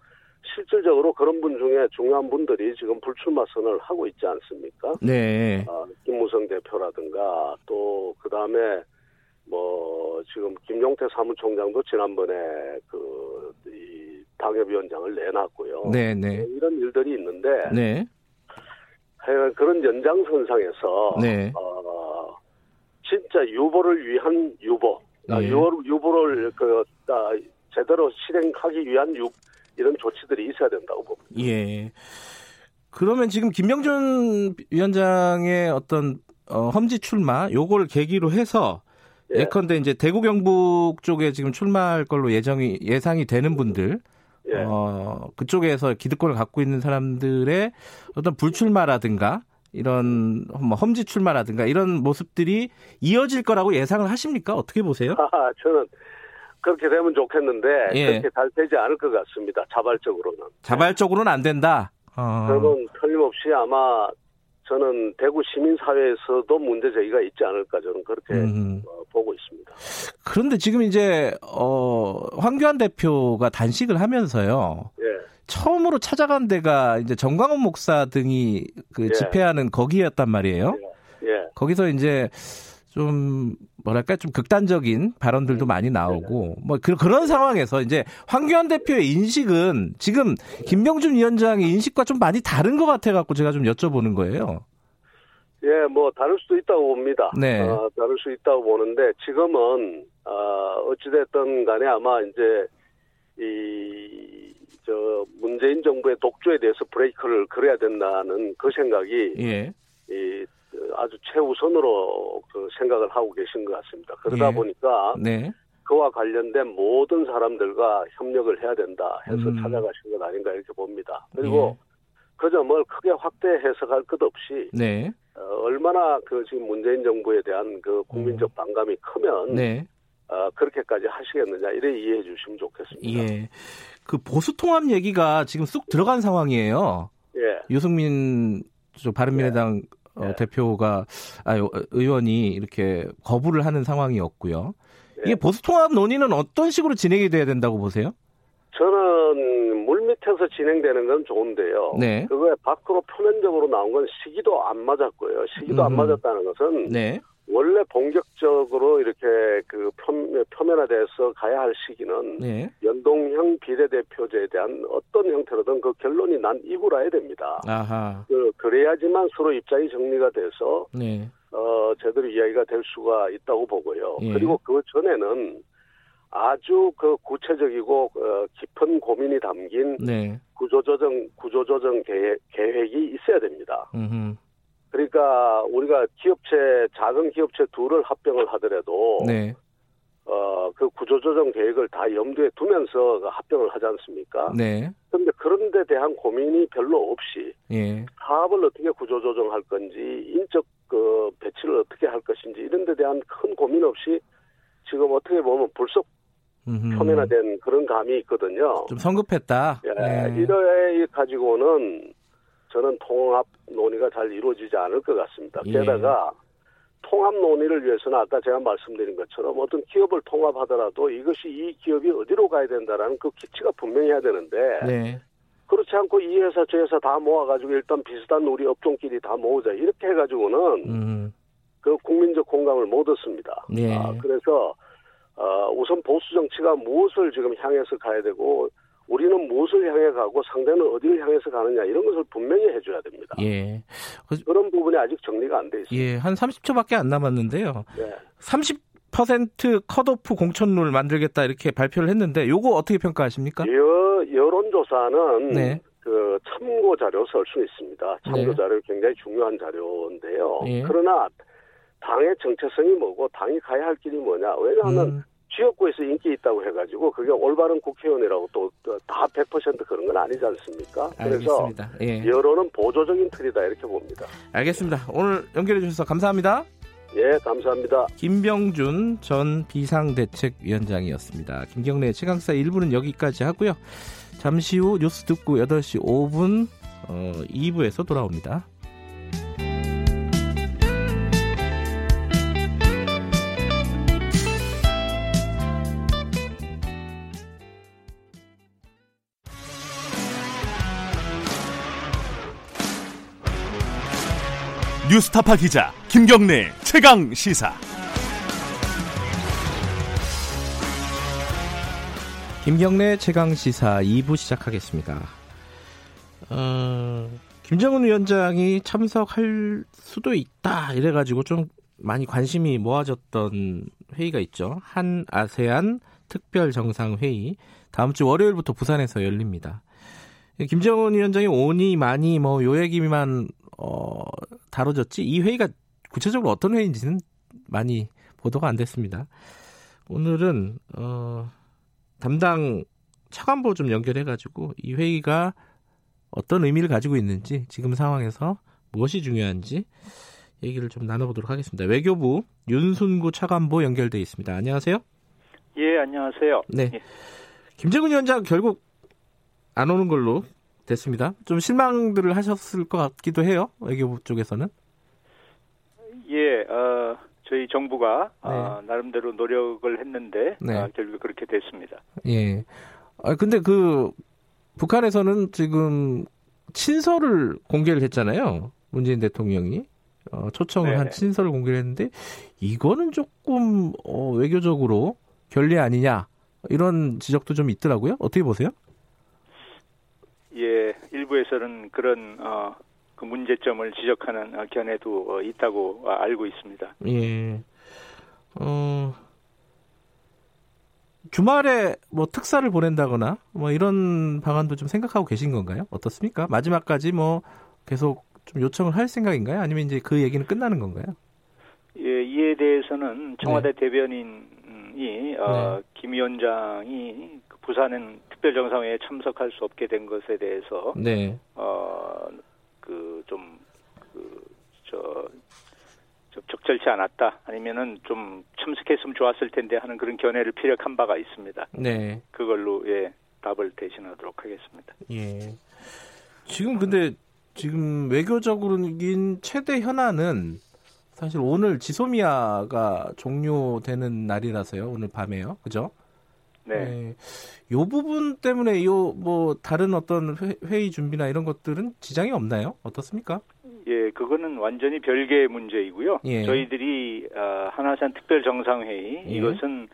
실질적으로 그런 분 중에 중요한 분들이 지금 불출마 선언을 하고 있지 않습니까? 네. 어, 김무성 대표라든가 또 그 다음에 뭐 지금 김용태 사무총장도 지난번에 그 이 당협위원장을 내놨고요. 네, 네. 이런 일들이 있는데 네. 그런 연장선상에서 네. 어, 진짜 유보를 위한 유보 네. 유, 유보를 그 아, 제대로 실행하기 위한 유, 이런 조치들이 있어야 된다고 봅니다. 예. 그러면 지금 김병준 위원장의 어떤 어, 험지 출마 요걸 계기로 해서 예. 컨대 이제 대구 경북 쪽에 지금 출마할 걸로 예정이 예상이 되는 분들 예. 어, 그쪽에서 기득권을 갖고 있는 사람들의 어떤 불출마라든가 이런 뭐 험지 출마라든가 이런 모습들이 이어질 거라고 예상을 하십니까? 어떻게 보세요? *laughs* 아, 저는 그렇게 되면 좋겠는데 예. 그렇게 잘 되지 않을 것 같습니다. 자발적으로는. 자발적으로는 안 된다. 어. 저는 틀림없이 아마 저는 대구 시민사회에서도 문제 제기가 있지 않을까 저는 그렇게 음. 어, 보고 있습니다. 그런데 지금 이제 어, 황교안 대표가 단식을 하면서요. 예. 처음으로 찾아간 데가 이제 정광훈 목사 등이 그 예. 집회하는 거기였단 말이에요. 예. 예. 거기서 이제 좀 뭐랄까 좀 극단적인 발언들도 많이 나오고 뭐 그, 그런 상황에서 이제 황교안 대표의 인식은 지금 김병준 위원장의 인식과 좀 많이 다른 것 같아 갖고 제가 좀 여쭤보는 거예요. 예, 뭐 다를 수도 있다고 봅니다. 네. 어, 다를 수 있다고 보는데 지금은 어, 어찌됐든 간에 아마 이제 이 저 문재인 정부의 독주에 대해서 브레이크를 걸어야 된다는 그 생각이 예. 이 아주 최우선으로 그 생각을 하고 계신 것 같습니다. 그러다 예. 보니까 네. 그와 관련된 모든 사람들과 협력을 해야 된다 해서 음. 찾아가신 것 아닌가 이렇게 봅니다. 그리고 예. 그 점을 크게 확대 해석할 것 없이 네. 어, 얼마나 그 지금 문재인 정부에 대한 그 국민적 음. 반감이 크면 네. 어, 그렇게까지 하시겠느냐 이래 이해해 주시면 좋겠습니다. 예. 그 보수 통합 얘기가 지금 쑥 들어간 상황이에요. 예. 유승민 바른미래당 예. 어, 네. 대표가 아 의원이 이렇게 거부를 하는 상황이었고요. 네. 이게 보수 통합 논의는 어떤 식으로 진행이 돼야 된다고 보세요? 저는 물 밑에서 진행되는 건 좋은데요. 네. 그거에 밖으로 표면적으로 나온 건 시기도 안 맞았고요. 시기도 음. 안 맞았다는 것은 네. 원래 본격적으로 이렇게 그 표면화돼서 가야 할 시기는 네. 연동형 비례대표제에 대한 어떤 형태로든 그 결론이 난 이후라야 됩니다. 아하. 그 그래야지만 서로 입장이 정리가 돼서 네. 어 제대로 이야기가 될 수가 있다고 보고요. 예. 그리고 그 전에는 아주 그 구체적이고 어, 깊은 고민이 담긴 네. 구조조정 구조조정 계획, 계획이 있어야 됩니다. 음흠. 그러니까 우리가 기업체 작은 기업체 둘을 합병을 하더라도 네. 어그 구조조정 계획을 다 염두에 두면서 그 합병을 하지 않습니까? 네. 그런데 그런 데 대한 고민이 별로 없이 예. 사업을 어떻게 구조조정할 건지 인적 그 배치를 어떻게 할 것인지 이런 데 대한 큰 고민 없이 지금 어떻게 보면 불속 표면화된 그런 감이 있거든요. 좀 성급했다. 예, 네. 이래 가지고는 저는 통합 논의가 잘 이루어지지 않을 것 같습니다. 예. 게다가 통합 논의를 위해서는 아까 제가 말씀드린 것처럼 어떤 기업을 통합하더라도 이것이 이 기업이 어디로 가야 된다라는 그 기치가 분명해야 되는데 네. 그렇지 않고 이 회사 저 회사 다 모아가지고 일단 비슷한 우리 업종끼리 다 모으자 이렇게 해가지고는 음. 그 국민적 공감을 못 얻습니다. 네. 아, 그래서 어, 우선 보수 정치가 무엇을 지금 향해서 가야 되고 우리는 무엇을 향해 가고 상대는 어디를 향해서 가느냐 이런 것을 분명히 해줘야 됩니다. 예. 그런 부분이 아직 정리가 안 돼 있습니다. 예, 한 30초밖에 안 남았는데요. 네. 30% 컷오프 공천룰 만들겠다 이렇게 발표를 했는데 요거 어떻게 평가하십니까? 여, 여론조사는 네. 그 참고 자료 쓸 수 있습니다. 참고 네. 자료 굉장히 중요한 자료인데요. 예. 그러나 당의 정체성이 뭐고 당이 가야 할 길이 뭐냐? 왜냐하면 음. 지역구에서 인기 있다고 해가지고 그게 올바른 국회의원이라고 또 다 100% 그런 건 아니지 않습니까? 그래서 예. 여론은 보조적인 틀이다 이렇게 봅니다. 알겠습니다. 오늘 연결해 주셔서 감사합니다. 예, 감사합니다. 김병준 전 비상대책위원장이었습니다. 김경래 최강사 1부는 여기까지 하고요. 잠시 후 뉴스 듣고 8시 5분 어, 2부에서 돌아옵니다. 뉴스타파 기자 김경래 최강 시사. 김경래 최강 시사 2부 시작하겠습니다. 어, 김정은 위원장이 참석할 수도 있다 이래가지고 좀 많이 관심이 모아졌던 회의가 있죠. 한 아세안 특별 정상 회의 다음 주 월요일부터 부산에서 열립니다. 김정은 위원장이 오니 많이 뭐 요 얘기만 어, 다뤄졌지 이 회의가 구체적으로 어떤 회의인지는 많이 보도가 안 됐습니다. 오늘은 어, 담당 차관보 좀 연결해가지고 이 회의가 어떤 의미를 가지고 있는지 지금 상황에서 무엇이 중요한지 얘기를 좀 나눠보도록 하겠습니다. 외교부 윤순구 차관보 연결돼 있습니다. 안녕하세요. 예, 안녕하세요. 네. 예. 김정은 위원장 결국 안 오는 걸로 됐습니다. 좀 실망들을 하셨을 것 같기도 해요. 외교부 쪽에서는. 예, 어, 저희 정부가 네. 어, 나름대로 노력을 했는데 네. 어, 결국 그렇게 됐습니다. 예. 아 근데 그 북한에서는 지금 친서를 공개를 했잖아요. 문재인 대통령이 어, 초청을 네. 한 친서를 공개를 했는데 이거는 조금 어, 외교적으로 결례 아니냐 이런 지적도 좀 있더라고요. 어떻게 보세요? 예, 일부에서는 그런 어, 그 문제점을 지적하는 견해도 어, 있다고 알고 있습니다. 예. 어, 주말에 뭐 특사를 보낸다거나 뭐 이런 방안도 좀 생각하고 계신 건가요? 어떻습니까? 마지막까지 뭐 계속 좀 요청을 할 생각인가요? 아니면 이제 그 얘기는 끝나는 건가요? 예, 이에 대해서는 청와대 네. 대변인이 어, 네. 김 위원장이 그 부산은 특별정상회에 참석할 수 없게 된 것에 대해서 네. 어그 좀그저 적절치 않았다 아니면은 좀 참석했으면 좋았을 텐데 하는 그런 견해를 피력한 바가 있습니다. 네. 그걸로 예 답을 대신하도록 하겠습니다. 예. 지금 근데 지금 외교적으로는 최대 현안은 사실 오늘 지소미아가 종료되는 날이라서요. 오늘 밤에요. 그죠? 네. 네. 요 부분 때문에 요 뭐 다른 어떤 회, 의 준비나 이런 것들은 지장이 없나요? 어떻습니까? 예, 그거는 완전히 별개의 문제이고요. 예. 저희들이 어, 한화산 특별 정상회의 예. 이것은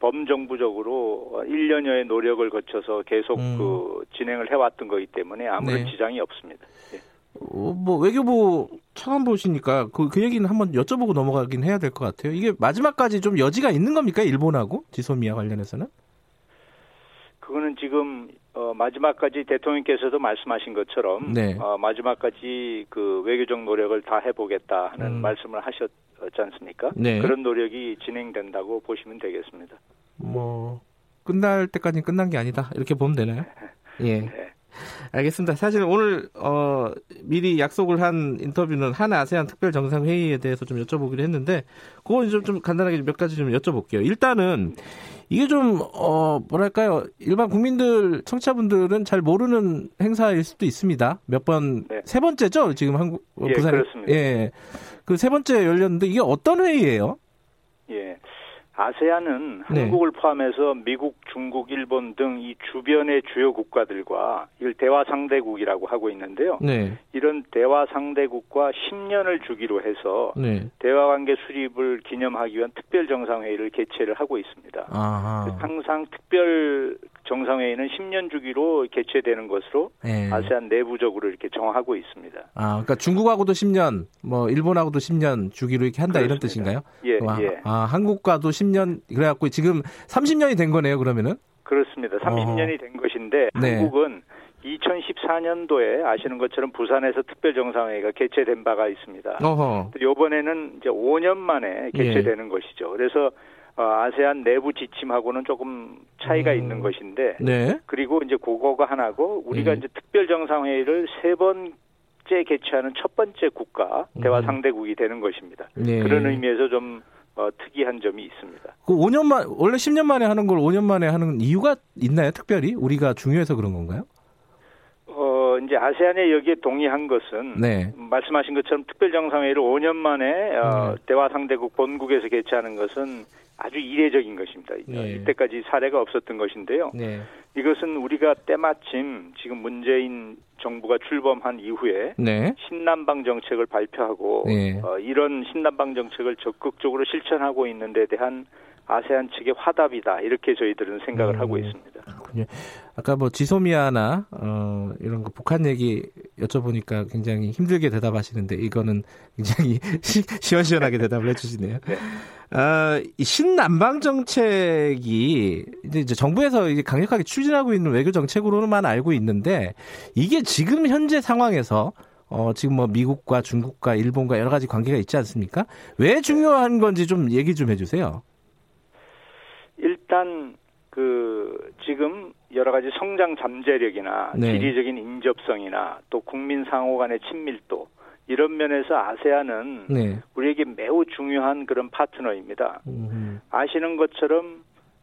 범정부적으로 1년여의 노력을 거쳐서 계속 음. 그 진행을 해왔던 거기 때문에 아무런 네. 지장이 없습니다. 예. 어, 뭐 외교부 차관 보시니까 그, 그 얘기는 한번 여쭤보고 넘어가긴 해야 될 것 같아요. 이게 마지막까지 좀 여지가 있는 겁니까 일본하고 지소미아 관련해서는? 그거는 지금 어, 마지막까지 대통령께서도 말씀하신 것처럼 네. 어, 마지막까지 그 외교적 노력을 다 해보겠다 하는 음. 말씀을 하셨지 않습니까? 네. 그런 노력이 진행된다고 보시면 되겠습니다. 뭐 끝날 때까지 끝난 게 아니다 이렇게 보면 되나요? *laughs* 예. 네. 알겠습니다. 사실 오늘 어, 미리 약속을 한 인터뷰는 한 아세안 특별 정상 회의에 대해서 좀 여쭤보기로 했는데 그건 좀, 좀 간단하게 몇 가지 좀 여쭤볼게요. 일단은 이게 좀 어, 뭐랄까요 일반 국민들 청취자분들은 잘 모르는 행사일 수도 있습니다. 몇 번세 네. 번째죠 지금 한국 어, 예, 부산에 예. 그 세 번째 열렸는데 이게 어떤 회의예요? 예. 아세안은 네. 한국을 포함해서 미국, 중국, 일본 등 이 주변의 주요 국가들과 이걸 대화 상대국이라고 하고 있는데요. 네. 이런 대화 상대국과 10년을 주기로 해서 네. 대화 관계 수립을 기념하기 위한 특별 정상회의를 개최를 하고 있습니다. 아하. 항상 특별 정상회의는 10년 주기로 개최되는 것으로 네. 아세안 내부적으로 이렇게 정하고 있습니다. 아, 그러니까 중국하고도 10년, 뭐 일본하고도 10년 주기로 이렇게 한다 그렇습니다. 이런 뜻인가요? 예, 아, 예. 아, 한국과도 10년 그래갖고 지금 30년이 된 거네요, 그러면은? 그렇습니다. 30년이 어. 된 것인데 네. 한국은 2014년도에 아시는 것처럼 부산에서 특별 정상회의가 개최된 바가 있습니다. 어허. 이번에는 이제 5년 만에 개최되는 예. 것이죠. 그래서 어, 아세안 내부 지침하고는 조금 차이가 음. 있는 것인데, 네. 그리고 이제 그거가 하나고 우리가 네. 이제 특별 정상회의를 세 번째 개최하는 첫 번째 국가 대화 음. 상대국이 되는 것입니다. 네. 그런 의미에서 좀 어, 특이한 점이 있습니다. 그 5년 만 원래 10년 만에 하는 걸 5년 만에 하는 이유가 있나요? 특별히 우리가 중요해서 그런 건가요? 어, 이제 아세안에 여기에 동의한 것은 네. 말씀하신 것처럼 특별 정상회의를 5년 만에 어, 네. 대화 상대국 본국에서 개최하는 것은 아주 이례적인 것입니다. 네. 이때까지 사례가 없었던 것인데요. 네. 이것은 우리가 때마침 지금 문재인 정부가 출범한 이후에 네. 신남방 정책을 발표하고 네. 어, 이런 신남방 정책을 적극적으로 실천하고 있는 데 대한 아세안 측의 화답이다 이렇게 저희들은 생각을 음, 하고 있습니다. 그렇군요. 아까 뭐 지소미아나 어, 이런 거 북한 얘기 여쭤보니까 굉장히 힘들게 대답하시는데 이거는 굉장히 *laughs* 시, 원시원하게 대답을 해주시네요. 네. 어, 신남방 정책이 이제 정부에서 이제 강력하게 추진하고 있는 외교 정책으로만 알고 있는데 이게 지금 현재 상황에서 어, 지금 뭐 미국과 중국과 일본과 여러 가지 관계가 있지 않습니까? 왜 중요한 건지 좀 얘기 좀 해주세요. 일단 그 지금 여러 가지 성장 잠재력이나 네. 지리적인 인접성이나 또 국민 상호 간의 친밀도 이런 면에서 아세안은 네. 우리에게 매우 중요한 그런 파트너입니다. 음. 아시는 것처럼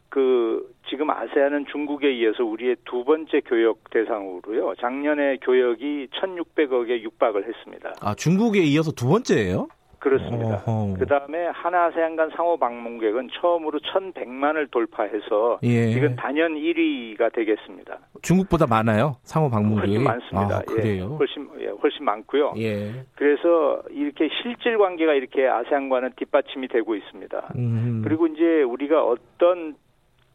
그 지금 아세안은 중국에 이어서 우리의 두 번째 교역 대상으로요. 작년에 교역이 1,600억에 육박을 했습니다. 아 중국에 이어서 두 번째예요? 그렇습니다. 그 다음에 하나아세안 간 상호 방문객은 처음으로 1,100만을 돌파해서 예. 지금 단연 1위가 되겠습니다. 중국보다 많아요? 상호 방문객이? 훨씬 많습니다. 아, 그래요? 예, 훨씬 예, 훨씬 많고요. 예. 그래서 이렇게 실질 관계가 이렇게 아세안과는 뒷받침이 되고 있습니다. 음. 그리고 이제 우리가 어떤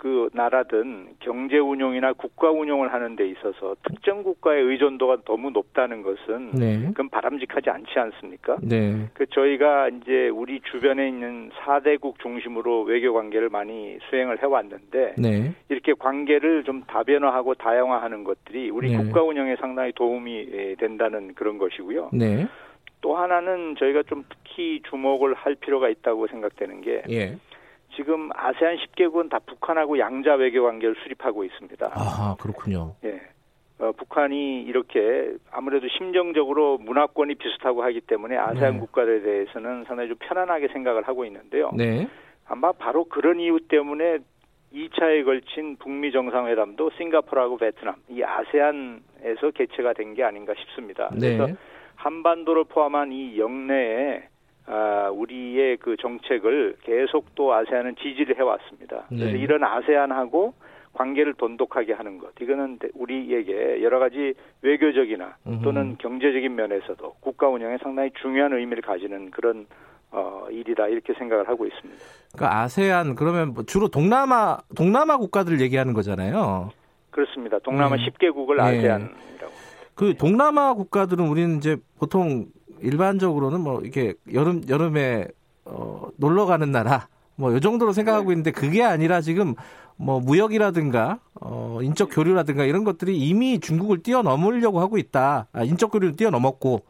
그 나라든 경제 운용이나 국가 운용을 하는 데 있어서 특정 국가의 의존도가 너무 높다는 것은 네. 그건 바람직하지 않지 않습니까? 네. 그 저희가 이제 우리 주변에 있는 4대국 중심으로 외교 관계를 많이 수행을 해 왔는데 네. 이렇게 관계를 좀 다변화하고 다양화하는 것들이 우리 네. 국가 운영에 상당히 도움이 된다는 그런 것이고요. 네. 또 하나는 저희가 좀 특히 주목을 할 필요가 있다고 생각되는 게 예. 지금 아세안 10개국은 다 북한하고 양자 외교 관계를 수립하고 있습니다. 아, 그렇군요. 예. 어, 북한이 이렇게 아무래도 심정적으로 문화권이 비슷하고 하기 때문에 아세안 네. 국가들에 대해서는 상당히 좀 편안하게 생각을 하고 있는데요. 네. 아마 바로 그런 이유 때문에 2차에 걸친 북미 정상회담도 싱가포르하고 베트남, 이 아세안에서 개최가 된 게 아닌가 싶습니다. 네. 그래서 한반도를 포함한 이 영내에 아, 우리의 그 정책을 계속 또 아세안은 지지를 해왔습니다. 네. 그래서 이런 아세안하고 관계를 돈독하게 하는 것 이거는 우리에게 여러 가지 외교적이나 또는 경제적인 면에서도 국가 운영에 상당히 중요한 의미를 가지는 그런 어, 일이다 이렇게 생각을 하고 있습니다. 그러니까 아세안 그러면 뭐 주로 동남아 동남아 국가들 얘기하는 거잖아요. 그렇습니다. 동남아 네. 10개국을 아세안이라고. 그 동남아 국가들은 우리는 이제 보통 일반적으로는 뭐 이렇게 여름 여름에 어, 놀러 가는 나라 뭐이 정도로 생각하고 네. 있는데 그게 아니라 지금 뭐 무역이라든가 어, 인적 교류라든가 이런 것들이 이미 중국을 뛰어넘으려고 하고 있다. 아, 인적 교류를 뛰어넘었고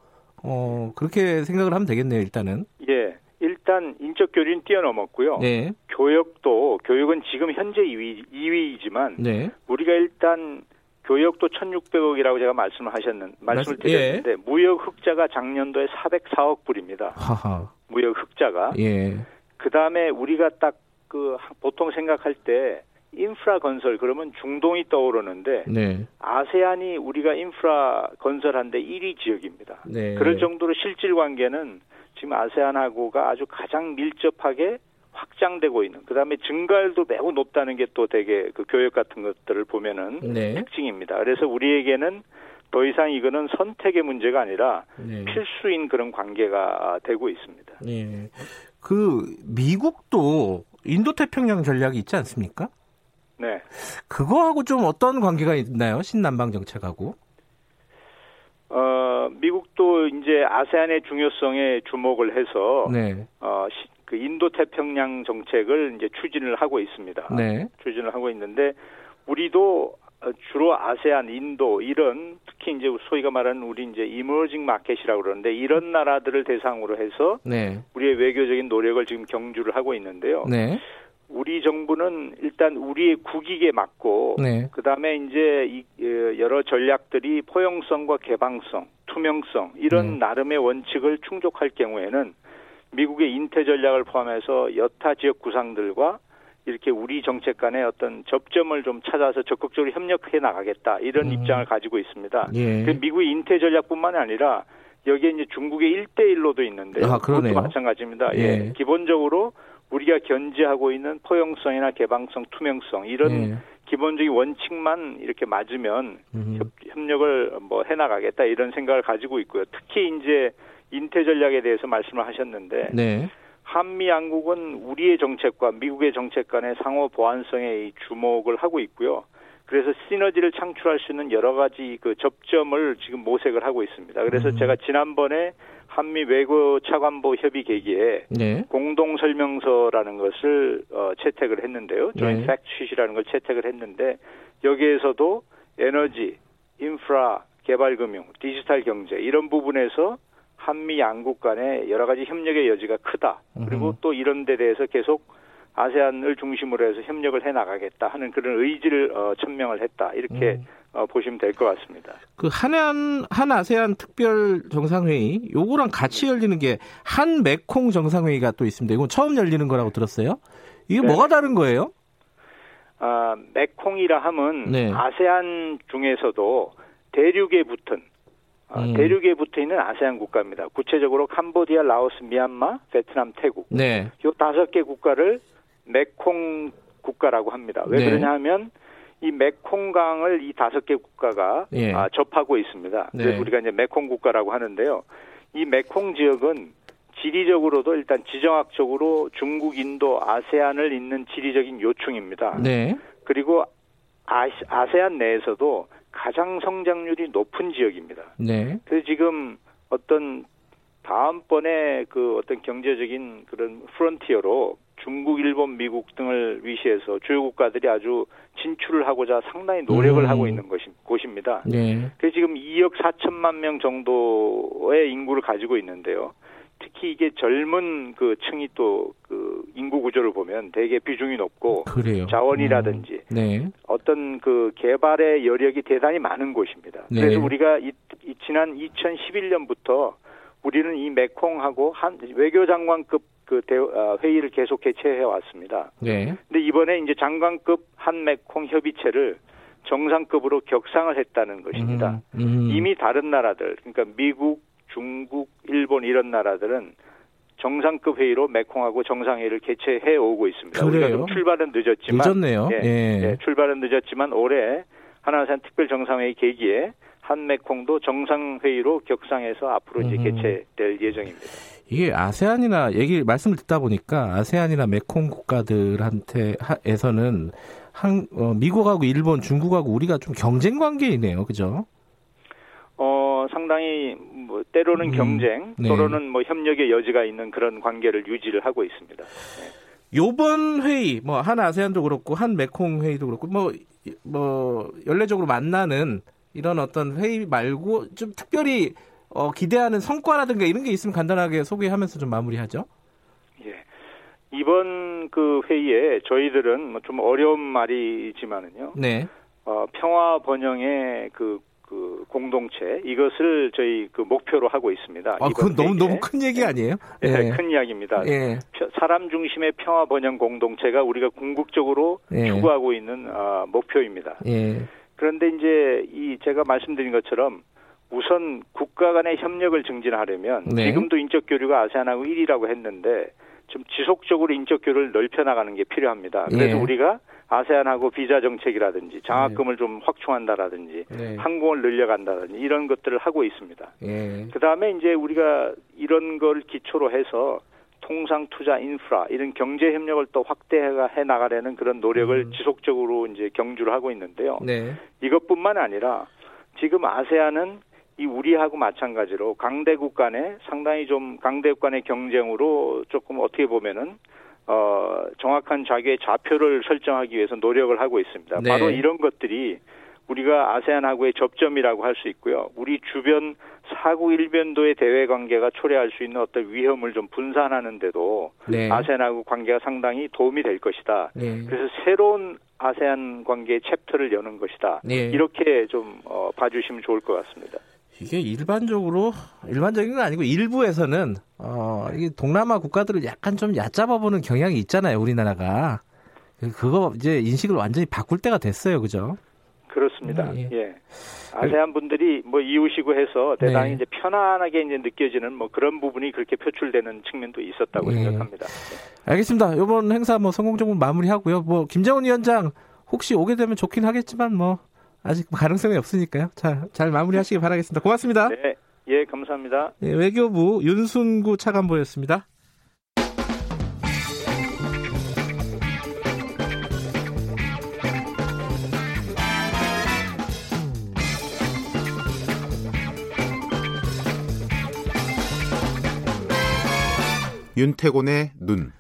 어, 그렇게 생각을 하면 되겠네요. 일단은. 예. 일단 인적 교류는 뛰어넘었고요. 네. 교역도 교육은 지금 현재 2위 2위이지만 네. 우리가 일단 교역도 1,600억이라고 제가 말씀을 하셨는 말씀을 드렸는데 예. 무역 흑자가 작년도에 404억 불입니다. 하하. 무역 흑자가. 예. 그다음에 우리가 딱 그 보통 생각할 때 인프라 건설 그러면 중동이 떠오르는데 네. 아세안이 우리가 인프라 건설한데 1위 지역입니다. 네. 그럴 정도로 실질 관계는 지금 아세안하고가 아주 가장 밀접하게 확장되고 있는 그다음에 증가율도 매우 높다는 게 또 되게 그 교육 같은 것들을 보면은 네. 특징입니다. 그래서 우리에게는 더 이상 이거는 선택의 문제가 아니라 네. 필수인 그런 관계가 되고 있습니다. 네. 그 미국도 인도 태평양 전략이 있지 않습니까? 네. 그거하고 좀 어떤 관계가 있나요? 신남방 정책하고? 어, 미국도 이제 아세안의 중요성에 주목을 해서 네. 어, 그 인도 태평양 정책을 이제 추진을 하고 있습니다. 네. 추진을 하고 있는데 우리도 주로 아세안, 인도 이런 특히 이제 소위가 말하는 우리 이제 이머징 마켓이라고 그러는데 이런 나라들을 대상으로 해서 네. 우리의 외교적인 노력을 지금 경주를 하고 있는데요. 네. 우리 정부는 일단 우리의 국익에 맞고 네. 그다음에 이제 이 어, 여러 전략들이 포용성과 개방성, 투명성 이런 네. 나름의 원칙을 충족할 경우에는 미국의 인태 전략을 포함해서 여타 지역 구상들과 이렇게 우리 정책 간의 어떤 접점을 좀 찾아서 적극적으로 협력해 나가겠다 이런 음. 입장을 가지고 있습니다. 예. 그 미국의 인태 전략뿐만 아니라 여기에 이제 중국의 일대일로도 있는데 아, 그것도 마찬가지입니다. 예. 예. 기본적으로 우리가 견지하고 있는 포용성이나 개방성, 투명성 이런 예. 기본적인 원칙만 이렇게 맞으면 음. 협, 협력을 뭐 해나가겠다 이런 생각을 가지고 있고요. 특히 이제 인태 전략에 대해서 말씀을 하셨는데 네. 한미 양국은 우리의 정책과 미국의 정책 간의 상호 보완성에 주목을 하고 있고요. 그래서 시너지를 창출할 수 있는 여러 가지 그 접점을 지금 모색을 하고 있습니다. 그래서 음. 제가 지난번에 한미 외교 차관보 협의 계기에 네. 공동 설명서라는 것을 어, 채택을 했는데요. 조인 네. 팩트시라는 걸 채택을 했는데 여기에서도 에너지, 인프라, 개발금융, 디지털 경제 이런 부분에서 한미 양국 간의 여러 가지 협력의 여지가 크다. 그리고 음. 또 이런 데 대해서 계속 아세안을 중심으로 해서 협력을 해 나가겠다 하는 그런 의지를 어, 천명을 했다. 이렇게 음. 어, 보시면 될 것 같습니다. 그 한안 한 아세안 특별 정상회의 요거랑 같이 열리는 게 한 메콩 정상회의가 또 있습니다. 이건 처음 열리는 거라고 들었어요. 이게 네. 뭐가 다른 거예요? 아, 메콩이라 함은 네. 아세안 중에서도 대륙에 붙은 아, 음. 대륙에 붙어 있는 아세안 국가입니다. 구체적으로 캄보디아, 라오스, 미얀마, 베트남, 태국. 네. 요 다섯 개 국가를 메콩 국가라고 합니다. 왜 네. 그러냐 하면 이 메콩강을 이 다섯 개 국가가 예. 아, 접하고 있습니다. 네. 그래서 우리가 이제 메콩 국가라고 하는데요. 이 메콩 지역은 지리적으로도 일단 지정학적으로 중국, 인도, 아세안을 잇는 지리적인 요충입니다. 네. 그리고 아, 아세안 내에서도 가장 성장률이 높은 지역입니다. 네. 그래서 지금 어떤 다음번에 그 어떤 경제적인 그런 프론티어로 중국, 일본, 미국 등을 위시해서 주요 국가들이 아주 진출을 하고자 상당히 노력을 음. 하고 있는 것이, 곳입니다. 네. 그래서 지금 2억 4천만 명 정도의 인구를 가지고 있는데요. 특히 이게 젊은 그 층이 또 그 인구 구조를 보면 되게 비중이 높고 그래요. 자원이라든지 음. 네. 어떤 그 개발의 여력이 대단히 많은 곳입니다. 네. 그래서 우리가 이, 이 지난 2011년부터 우리는 이 메콩하고 한 외교장관급 그 대, 어, 회의를 계속 개최해 왔습니다. 네. 근데 이번에 이제 장관급 한 메콩 협의체를 정상급으로 격상을 했다는 것입니다. 음, 음. 이미 다른 나라들, 그러니까 미국, 중국, 일본 이런 나라들은 정상급 회의로 메콩하고 정상회의를 개최해 오고 있습니다. 그래요? 우리가 좀 출발은 늦었지만 늦었네요. 예, 예. 예, 출발은 늦었지만 올해 하나산 특별 정상회의 계기에 한메콩도 정상회의로 격상해서 앞으로 이제 음. 개최될 예정입니다. 이게 아세안이나 얘기 말씀을 듣다 보니까 아세안이나 메콩 국가들한테 에서는 한 어, 미국하고 일본, 중국하고 우리가 좀 경쟁 관계이네요, 그죠? 어 상당히 뭐 때로는 음, 경쟁, 네. 또는 뭐 협력의 여지가 있는 그런 관계를 유지를 하고 있습니다. 네. 요번 회의 뭐 한 아세안도 그렇고 한 메콩 회의도 그렇고 뭐뭐 뭐 연례적으로 만나는 이런 어떤 회의 말고 좀 특별히 어, 기대하는 성과라든가 이런 게 있으면 간단하게 소개하면서 좀 마무리하죠. 예. 이번 그 회의에 저희들은 뭐좀 어려운 말이지만은요. 네. 어, 평화 번영의 그, 그 공동체 이것을 저희 그 목표로 하고 있습니다. 아, 그건 너무 너무 큰 얘기 예. 아니에요? 예, 네, 큰 이야기입니다. 예. 사람 중심의 평화 번영 공동체가 우리가 궁극적으로 예. 추구하고 있는 어, 목표입니다. 예. 그런데 이제 이 제가 말씀드린 것처럼 우선 국가 간의 협력을 증진하려면 네. 지금도 인적 교류가 아세안하고 1위라고 했는데 좀 지속적으로 인적 교류를 넓혀 나가는 게 필요합니다. 그래서 네. 우리가 아세안하고 비자 정책이라든지 장학금을 네. 좀 확충한다라든지 네. 항공을 늘려간다든지 이런 것들을 하고 있습니다. 네. 그 다음에 이제 우리가 이런 걸 기초로 해서 통상 투자 인프라 이런 경제 협력을 또 확대해 나가려는 그런 노력을 음. 지속적으로 이제 경주를 하고 있는데요. 네. 이것뿐만 아니라 지금 아세안은 이 우리하고 마찬가지로 강대국 간에 상당히 좀 강대국 간의 경쟁으로 조금 어떻게 보면은 어 정확한 자기의 좌표를 설정하기 위해서 노력을 하고 있습니다. 네. 바로 이런 것들이 우리가 아세안하고의 접점이라고 할 수 있고요. 우리 주변 사구 일변도의 대외 관계가 초래할 수 있는 어떤 위험을 좀 분산하는데도 네. 아세안하고 관계가 상당히 도움이 될 것이다. 네. 그래서 새로운 아세안 관계 의 챕터를 여는 것이다. 네. 이렇게 좀 어, 봐주시면 좋을 것 같습니다. 이게 일반적으로 일반적인 건 아니고 일부에서는 어 이게 동남아 국가들을 약간 좀 얕잡아 보는 경향이 있잖아요 우리나라가 그거 이제 인식을 완전히 바꿀 때가 됐어요 그죠? 그렇습니다. 예. 예. 아세안 분들이 뭐 이웃이고 해서 대단히 네. 이제 편안하게 이제 느껴지는 뭐 그런 부분이 그렇게 표출되는 측면도 있었다고 예. 생각합니다. 네. 알겠습니다. 이번 행사 뭐 성공적으로 마무리하고요. 뭐 김정은 위원장 혹시 오게 되면 좋긴 하겠지만 뭐 아직 가능성이 없으니까요. 자, 잘 마무리하시기 바라겠습니다. 고맙습니다. 네, 예, 감사합니다. 네, 외교부 윤순구 차관보였습니다. 윤태곤의 눈.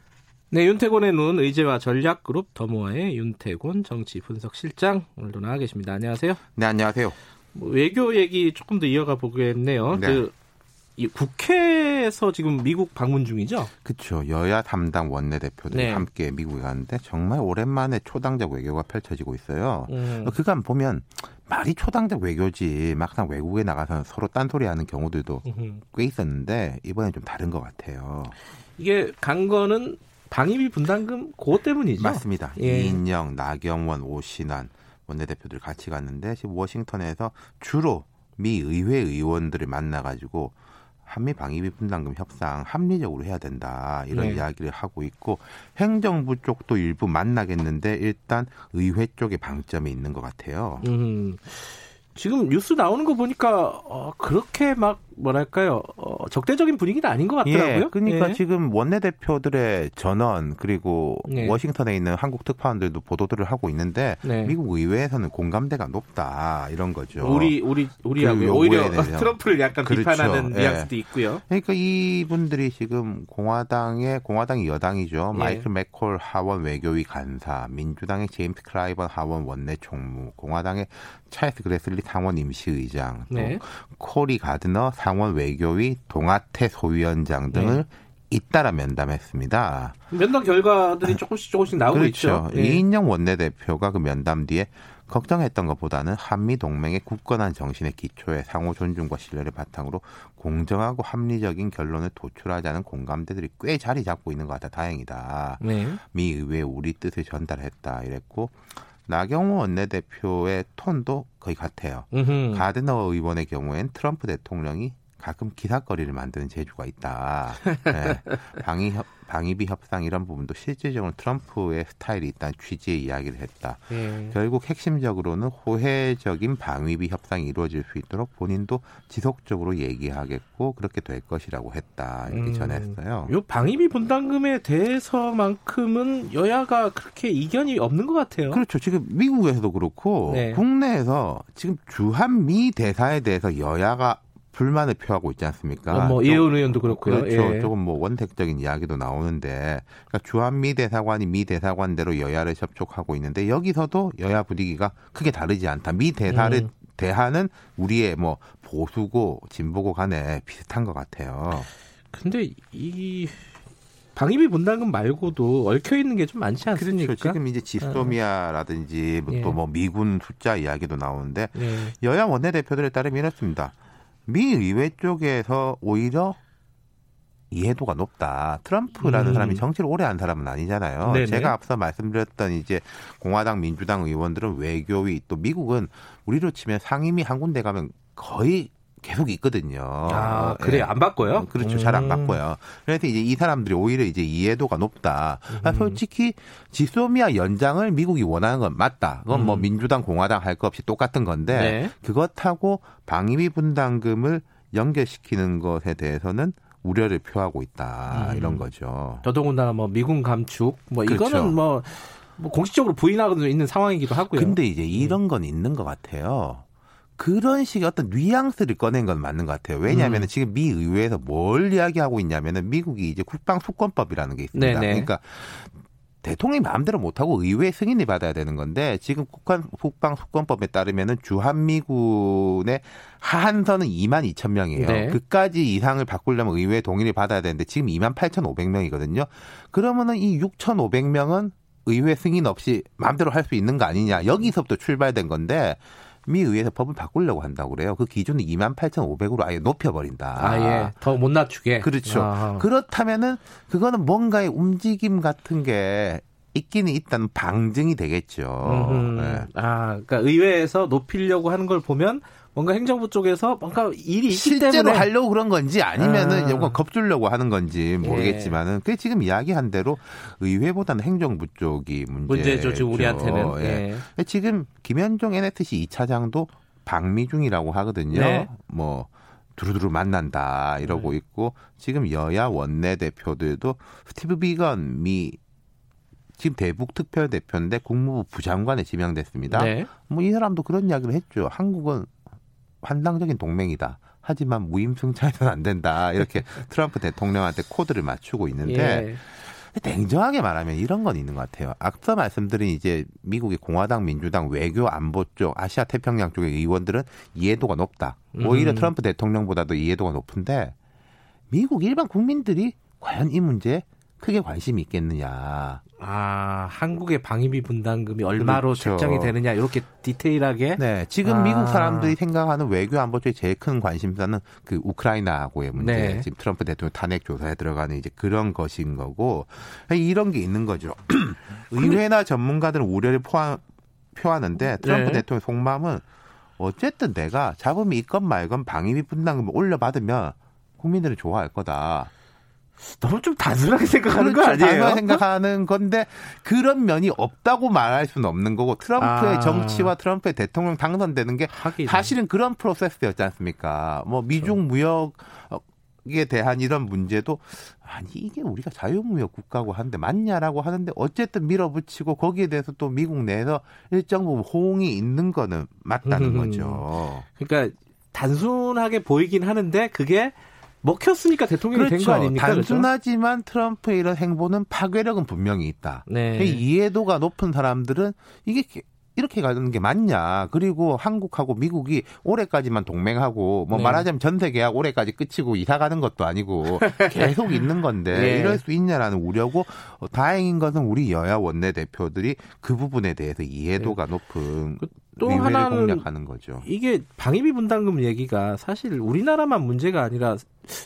네, 윤태곤의 눈 의제와 전략 그룹 더모아의 윤태곤 정치 분석 실장 오늘도 나와 계십니다. 안녕하세요. 네, 안녕하세요. 뭐 외교 얘기 조금 더 이어가 보겠네요. 네. 그 국회에서 지금 미국 방문 중이죠? 그렇죠. 여야 담당 원내대표들이 네. 함께 미국에 가는데 정말 오랜만에 초당적 외교가 펼쳐지고 있어요. 음. 그간 보면 말이 초당적 외교지 막상 외국에 나가서 서로 딴소리 하는 경우들도 음흠. 꽤 있었는데 이번엔 좀 다른 것 같아요. 이게 간 거는 방위비 분담금 그것 때문이죠? 맞습니다. 예. 이인영, 나경원, 오신환 원내대표들 같이 갔는데 지금 워싱턴에서 주로 미 의회 의원들을 만나가지고 한미 방위비 분담금 협상 합리적으로 해야 된다 이런 네. 이야기를 하고 있고 행정부 쪽도 일부 만나겠는데 일단 의회 쪽에 방점이 있는 것 같아요. 음. 지금 뉴스 나오는 거 보니까 어, 그렇게 막 뭐랄까요 어, 적대적인 분위기는 아닌 것 같더라고요. 예, 그러니까 예. 지금 원내 대표들의 전원 그리고 예. 워싱턴에 있는 한국 특파원들도 보도들을 하고 있는데 네. 미국 의회에서는 공감대가 높다 이런 거죠. 우리 우리 우리하고 그 오히려 *laughs* 트럼프를 약간 그렇죠. 비판하는 예. 뉘앙스도 있고요. 그러니까 이분들이 지금 공화당의 공화당이 여당이죠. 예. 마이클 맥콜 하원 외교위 간사, 민주당의 제임스 클라이번 하원 원내 총무, 공화당의 찰스 그레슬리 상원 임시의장, 또 네. 코리 가드너 상원 외교위 동아태 소위원장 등을 네. 잇따라 면담했습니다. 면담 결과들이 조금씩 조금씩 나오고 그렇죠. 있죠. 네. 이인영 원내대표가 그 면담 뒤에 걱정했던 것보다는 한미 동맹의 굳건한 정신의 기초에 상호 존중과 신뢰를 바탕으로 공정하고 합리적인 결론을 도출하자는 공감대들이 꽤 자리 잡고 있는 것 같아 다행이다. 네. 미 의회 우리 뜻을 전달했다 이랬고 나경원 원내대표의 톤도 거의 같아요. 음흠. 가드너 의원의 경우엔 트럼프 대통령이 가끔 기사거리를 만드는 재주가 있다. *laughs* 네. 방위 협, 방위비 협상 이런 부분도 실질적으로 트럼프의 스타일이 있다는 취지의 이야기를 했다. 네. 결국 핵심적으로는 호혜적인 방위비 협상이 이루어질 수 있도록 본인도 지속적으로 얘기하겠고 그렇게 될 것이라고 했다. 이렇게 음, 전했어요. 요 방위비 분담금에 대해서만큼은 여야가 그렇게 이견이 없는 것 같아요. 그렇죠. 지금 미국에서도 그렇고 네. 국내에서 지금 주한미 대사에 대해서 여야가 불만을 표하고 있지 않습니까? 어, 뭐 이혜원 의원도 그렇고요. 그렇죠. 예. 조금 뭐 원색적인 이야기도 나오는데 그러니까 주한 미 대사관이 미 대사관대로 여야를 접촉하고 있는데 여기서도 여야 분위기가 크게 다르지 않다. 미 대사를 음. 대하는 우리의 뭐 보수고 진보고 간에 비슷한 것 같아요. 근데 이 방위비 분담금 말고도 얽혀 있는 게 좀 많지 않습니까? 그렇죠. 지금 이제 지소미아라든지 어. 또뭐 미군 숫자 이야기도 나오는데 예. 여야 원내대표들에 따르면 이렇습니다. 미 의회 쪽에서 오히려 이해도가 높다. 트럼프라는 음. 사람이 정치를 오래 한 사람은 아니잖아요. 네네. 제가 앞서 말씀드렸던 이제 공화당, 민주당 의원들은 외교위 또 미국은 우리로 치면 상임위 한 군데 가면 거의 계속 있거든요. 아, 그래 예. 안 바꿔요? 그렇죠. 음. 잘안 바꿔요. 그래서 이제 이 사람들이 오히려 이제 이해도가 높다. 음. 솔직히 지소미아 연장을 미국이 원하는 건 맞다. 그건 뭐 음. 뭐 민주당, 공화당 할 거 없이 똑같은 건데 네. 그것하고 방위비 분담금을 연결시키는 것에 대해서는 우려를 표하고 있다. 음. 이런 거죠. 더더군다나 뭐 미군 감축 뭐 그렇죠. 이거는 뭐, 뭐 공식적으로 부인하고 있는 상황이기도 하고요. 근데 이제 이런 건 있는 것 같아요. 그런 식의 어떤 뉘앙스를 꺼낸 건 맞는 것 같아요. 왜냐하면 음. 지금 미 의회에서 뭘 이야기하고 있냐면은 미국이 이제 국방 수권법이라는 게 있습니다. 네네. 그러니까 대통령이 마음대로 못하고 의회 승인을 받아야 되는 건데 지금 국방, 국방 수권법에 따르면은 주한미군의 하한선은 2만 2천 명이에요. 네. 그까지 이상을 바꾸려면 의회 동의를 받아야 되는데 지금 2만 8,500명이거든요. 그러면은 이 6,500명은 의회 승인 없이 마음대로 할 수 있는 거 아니냐. 여기서부터 출발된 건데 미 의회에서 법을 바꾸려고 한다고 그래요. 그 기준을 2만 8,500으로 아예 높여버린다. 아, 예. 더 못 낮추게. 그렇죠. 아. 그렇다면은 그거는 뭔가의 움직임 같은 게 있기는 있다는 방증이 되겠죠. 네. 아, 그러니까 의회에서 높이려고 하는 걸 보면 뭔가 행정부 쪽에서 뭔가 일이 있기 실제로 때문에 하려고 그런 건지 아니면은 아. 뭔가 겁주려고 하는 건지 모르겠지만은 그 지금 이야기한 대로 의회보다는 행정부 쪽이 문제죠. 문제죠. 지금 우리한테는. 예. 예. 지금 김현종 NSC 2차장도 방미 중이라고 하거든요. 네. 뭐 두루두루 만난다 이러고 네. 있고 지금 여야 원내 대표들도 스티브 비건 미 지금 대북 특별 대표인데 국무부 부장관에 지명됐습니다. 네. 뭐이 사람도 그런 이야기를 했죠. 한국은 환상적인 동맹이다. 하지만 무임승차해서는 안 된다. 이렇게 *laughs* 트럼프 대통령한테 코드를 맞추고 있는데 예. 냉정하게 말하면 이런 건 있는 것 같아요. 앞서 말씀드린 이제 미국의 공화당, 민주당, 외교, 안보 쪽, 아시아 태평양 쪽의 의원들은 이해도가 높다. 오히려 음. 트럼프 대통령보다도 이해도가 높은데 미국 일반 국민들이 과연 이 문제에 크게 관심이 있겠느냐. 아, 한국의 방위비 분담금이 얼마로 그렇죠. 책정이 되느냐 이렇게 디테일하게. 네, 지금 아. 미국 사람들이 생각하는 외교 안보 쪽의 제일 큰 관심사는 그 우크라이나하고의 문제, 네. 지금 트럼프 대통령 탄핵 조사에 들어가는 이제 그런 것인 거고 이런 게 있는 거죠. *clears throat* 의회나 전문가들은 우려를 포함, 표하는데 트럼프 네. 대통령 속마음은 어쨌든 내가 잡으면 있건 말건 방위비 분담금을 올려받으면 국민들은 좋아할 거다. 너무 좀 단순하게 생각하는 그렇죠. 거 아니에요? 단순하게 생각하는 건데 그런 면이 없다고 말할 수는 없는 거고 트럼프의 아. 정치와 트럼프의 대통령 당선되는 게 하긴. 사실은 그런 프로세스였지 않습니까? 뭐 미중 그렇죠. 무역 에 대한 이런 문제도 아니 이게 우리가 자유무역 국가고 하는데 맞냐라고 하는데 어쨌든 밀어붙이고 거기에 대해서 또 미국 내에서 일정 부분 호응이 있는 거는 맞다는 거죠. 그러니까 단순하게 보이긴 하는데 그게 먹혔으니까 대통령이 그렇죠. 된거 아닙니까? 단순하지만 그렇죠? 트럼프의 이런 행보는 파괴력은 분명히 있다. 네. 이해도가 높은 사람들은 이게 이렇게 가는 게 맞냐. 그리고 한국하고 미국이 올해까지만 동맹하고 뭐 네. 말하자면 전 세계약 올해까지 끝이고 이사 가는 것도 아니고 *laughs* 계속 있는 건데 네. 이럴 수 있냐라는 우려고 어, 다행인 것은 우리 여야 원내대표들이 그 부분에 대해서 이해도가 네. 높은 그, 또 하나는 공략하는 거죠. 이게 방위비 분담금 얘기가 사실 우리나라만 문제가 아니라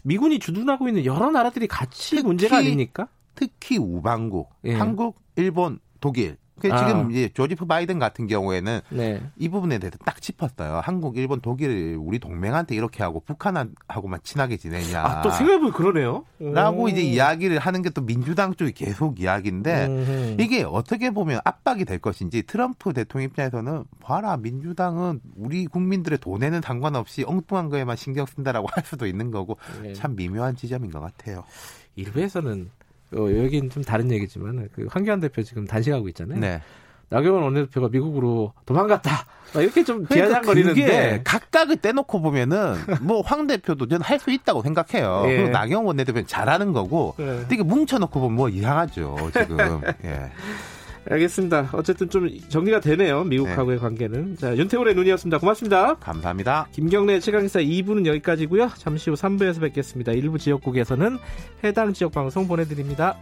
미군이 주둔하고 있는 여러 나라들이 같이 특히, 문제가 아닙니까? 특히 우방국, 예. 한국, 일본, 독일 그 지금 아. 이제 조지프 바이든 같은 경우에는 네. 이 부분에 대해서 딱 짚었어요. 한국, 일본, 독일 우리 동맹한테 이렇게 하고 북한하고만 친하게 지내냐. 아, 또 생각해보면 그러네요. 라고 오. 이제 이야기를 하는 게 또 민주당 쪽이 계속 이야기인데 음. 이게 어떻게 보면 압박이 될 것인지 트럼프 대통령 입장에서는 봐라 민주당은 우리 국민들의 돈에는 상관없이 엉뚱한 거에만 신경 쓴다라고 *laughs* 할 수도 있는 거고 네. 참 미묘한 지점인 것 같아요. 일부에서는 어, 여긴 좀 다른 얘기지만 그 황교안 대표 지금 단식하고 있잖아요. 네. 나경원 원내대표가 미국으로 도망갔다. 이렇게 좀 그러니까 비아냥거리는데 각각을 떼놓고 보면은 뭐 황 대표도 저는 할 수 있다고 생각해요. 예. 그리고 나경원 원내대표는 잘하는 거고. 예. 되게 뭉쳐놓고 보면 뭐 이상하죠 지금. *laughs* 예. 알겠습니다. 어쨌든 좀 정리가 되네요. 미국하고의 네. 관계는. 자, 윤태곤의 눈이었습니다. 고맙습니다. 감사합니다. 김경래 최강기사 2부는 여기까지고요. 잠시 후 3부에서 뵙겠습니다. 일부 지역국에서는 해당 지역 방송 보내드립니다.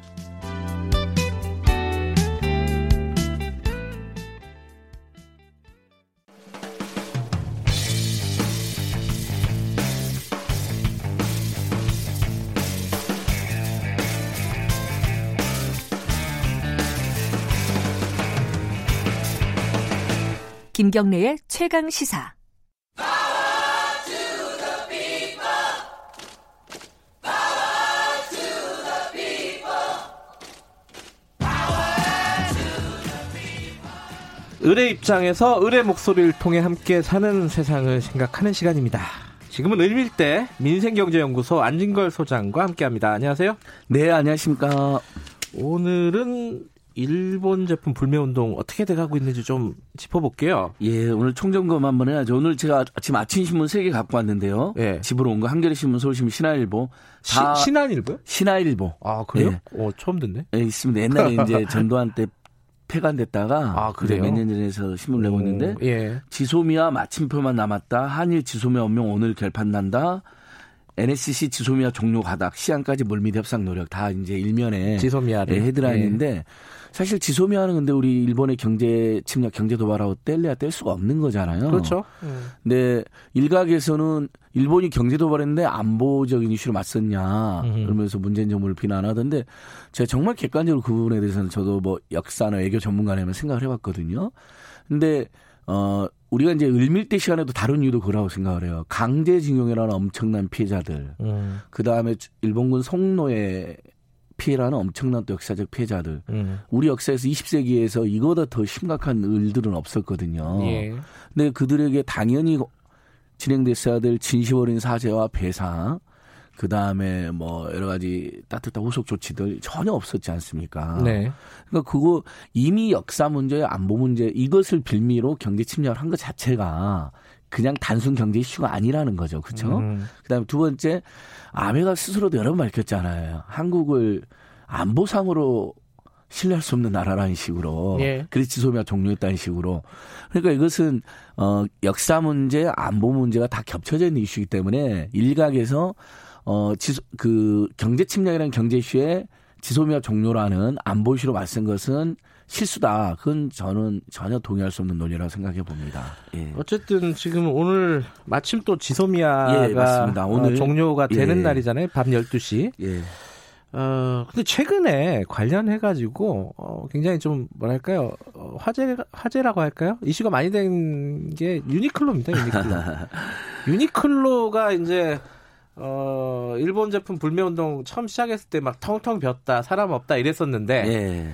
김경래의 최강 시사. 을의 입장에서 을의 목소리를 통해 함께 사는 세상을 생각하는 시간입니다. 지금은 을밀대 민생경제연구소 안진걸 소장과 함께합니다. 안녕하세요. 네, 안녕하십니까. 오늘은 일본 제품 불매 운동 어떻게 돼가고 있는지 좀 짚어볼게요. 예, 오늘 총점검 한번 해야죠. 오늘 제가 지금 아침 신문 세 개 갖고 왔는데요. 예. 집으로 온 거 한겨레 신문, 서울신문, 신화일보. 다 시, 신한일보요? 신화일보. 아 그래요? 예. 어 처음 듣네. 예, 있습니다. 옛날에 *laughs* 이제 전두환 때 폐간됐다가 아, 그래요? 몇년 전에서 신문 내고 있는데 예. 지소미아 마침표만 남았다. 한일 지소미아 운명 오늘 결판 난다. NSC 지소미아 종료 가닥 시안까지 물밑 협상 노력 다 이제 일면에 지소미아를 예, 헤드라인인데 예. 사실 지소미아는 근데 우리 일본의 경제 침략, 경제 도발하고 뗄래야 뗄 수가 없는 거잖아요. 그렇죠. 음. 근데 일각에서는 일본이 경제 도발했는데 안보적인 이슈로 맞섰냐 음. 그러면서 문재인 정부를 비난하던데 제가 정말 객관적으로 그 부분에 대해서는 저도 뭐 역사나 외교 전문가라면 생각을 해봤거든요. 근데 어 우리가 이제 을밀대 시간에도 다른 이유도 그라고 생각을 해요. 강제징용이라는 엄청난 피해자들. 음. 그 다음에 일본군 송로에 피해라는 엄청난 또 역사적 피해자들. 음. 우리 역사에서 20세기에서 이거보다 더 심각한 일들은 없었거든요. 예. 근데 그들에게 당연히 진행됐어야 될 진심 어린 사죄와 배상, 그 다음에 뭐 여러 가지 따뜻한 후속 조치들 전혀 없었지 않습니까? 네. 그러니까 그거 이미 역사 문제, 안보 문제 이것을 빌미로 경제 침략을 한 것 자체가 그냥 단순 경제 이슈가 아니라는 거죠. 그렇죠? 음. 그다음에 두 번째 아베가 스스로도 여러 번 밝혔잖아요. 한국을 안보상으로 신뢰할 수 없는 나라라는 식으로 예. 그래서 지소미아 종료했다는 식으로 그러니까 이것은 어 역사 문제 안보 문제가 다 겹쳐져 있는 이슈이기 때문에 일각에서 어 지소 그 경제 침략이라는 경제 이슈에 지소미아 종료라는 안보 이슈로 맞선 것은 실수다. 그건 저는 전혀 동의할 수 없는 논리라고 생각해 봅니다. 예. 어쨌든 지금 오늘 마침 또 지소미아가 예, 맞습니다. 오늘 어, 종료가 되는 예. 날이잖아요. 밤 12시. 예. 어, 근데 최근에 관련해가지고, 어, 굉장히 좀, 뭐랄까요, 어, 화제, 화제라고 할까요? 이슈가 많이 된 게 유니클로입니다, 유니클로. *laughs* 유니클로가 이제, 어, 일본 제품 불매운동 처음 시작했을 때 막 텅텅 ቢ었다, 사람 없다 이랬었는데, 예.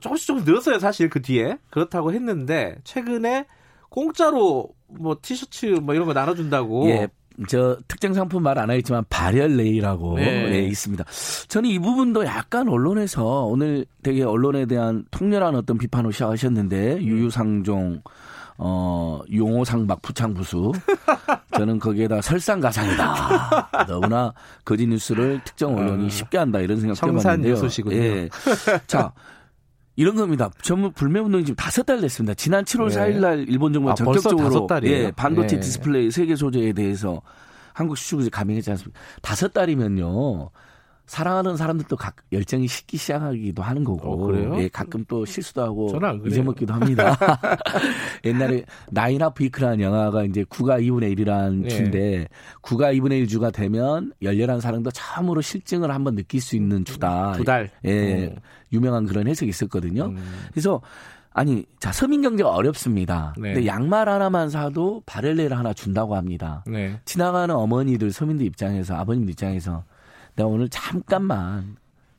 조금씩 조금씩 늘었어요, 사실 그 뒤에. 그렇다고 했는데, 최근에 공짜로 뭐 티셔츠 뭐 이런 거 나눠준다고. 예. 저 특정 상품 말 안 하겠지만 발열 레이라고 네. 네, 있습니다. 저는 이 부분도 약간 언론에서 오늘 되게 언론에 대한 통렬한 어떤 비판을 시작하셨는데 음. 유유상종 어 용호상박 부창부수 *laughs* 저는 거기에다 설상가상이다 너무나 거짓 뉴스를 특정 언론이 아. 쉽게 한다 이런 생각 해봤는데요. 청산 예. 자 이런 겁니다. 전문 불매운동이 지금 다섯 달 됐습니다. 지난 7월 네. 4일 날 일본 정부가 아, 전격적으로 예, 반도체 네. 디스플레이 세 개 소재에 대해서 한국 수출규제 감행했지 않습니까? 다섯 달이면요. 사랑하는 사람들도 각 열정이 식기 시작하기도 하는 거고. 어, 예, 가끔 또 실수도 하고 잊어먹기도 합니다. *laughs* 옛날에 나인 아프 이크라는 영화가 이제 구가 2분의 1이라는 예. 주인데 구가 2분의 1 주가 되면 열렬한 사랑도 처음으로 실증을 한번 느낄 수 있는 주다. 두 달. 예. 어. 유명한 그런 해석이 있었거든요. 음. 그래서 아니, 자, 서민 경제가 어렵습니다. 네. 근데 양말 하나만 사도 바렐레를 하나 준다고 합니다. 네. 지나가는 어머니들, 서민들 입장에서, 아버님들 입장에서 내가 오늘 잠깐만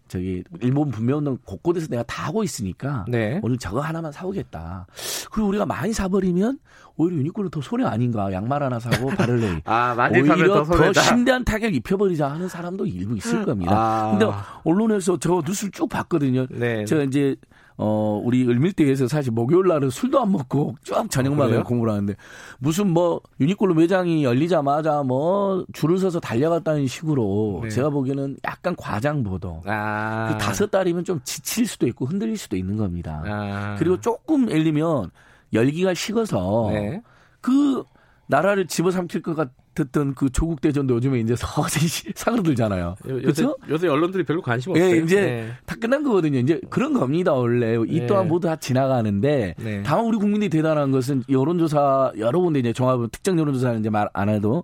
저기 일본 분명운동 곳곳에서 내가 다 하고 있으니까 네. 오늘 저거 하나만 사오겠다. 그리고 우리가 많이 사버리면 오히려 유니클로 더 손해 아닌가. 양말 하나 사고 *laughs* 바를레. 아, 많이 오히려 더, 더 심대한 타격 입혀버리자 하는 사람도 일부 있을 음. *laughs* 겁니다. 아. 근데 언론에서 저 뉴스를 쭉 봤거든요. 네. 제가 이제 어, 우리 을밀대에서 사실 목요일 날은 술도 안 먹고 쭉 저녁만 아, 공부를 하는데 무슨 뭐 유니클로 매장이 열리자마자 뭐 줄을 서서 달려갔다는 식으로 네. 제가 보기에는 약간 과장 보도. 아. 그 다섯 달이면 좀 지칠 수도 있고 흔들릴 수도 있는 겁니다. 아. 그리고 조금 열리면 열기가 식어서 네. 그 나라를 집어삼킬 것 같, 듣던 그 조국 대전도 요즘에 이제 서서히 *laughs* 사그러들잖아요. 그렇죠? 요새 언론들이 별로 관심 없어요. 예, 이제 네. 다 끝난 거거든요. 이제 그런 겁니다 원래 이 네. 또한 모두 다 지나가는데 네. 다만 우리 국민이 대단한 것은 여론조사 여러 군데 이제 종합은 특정 여론조사는 이제 말 안 해도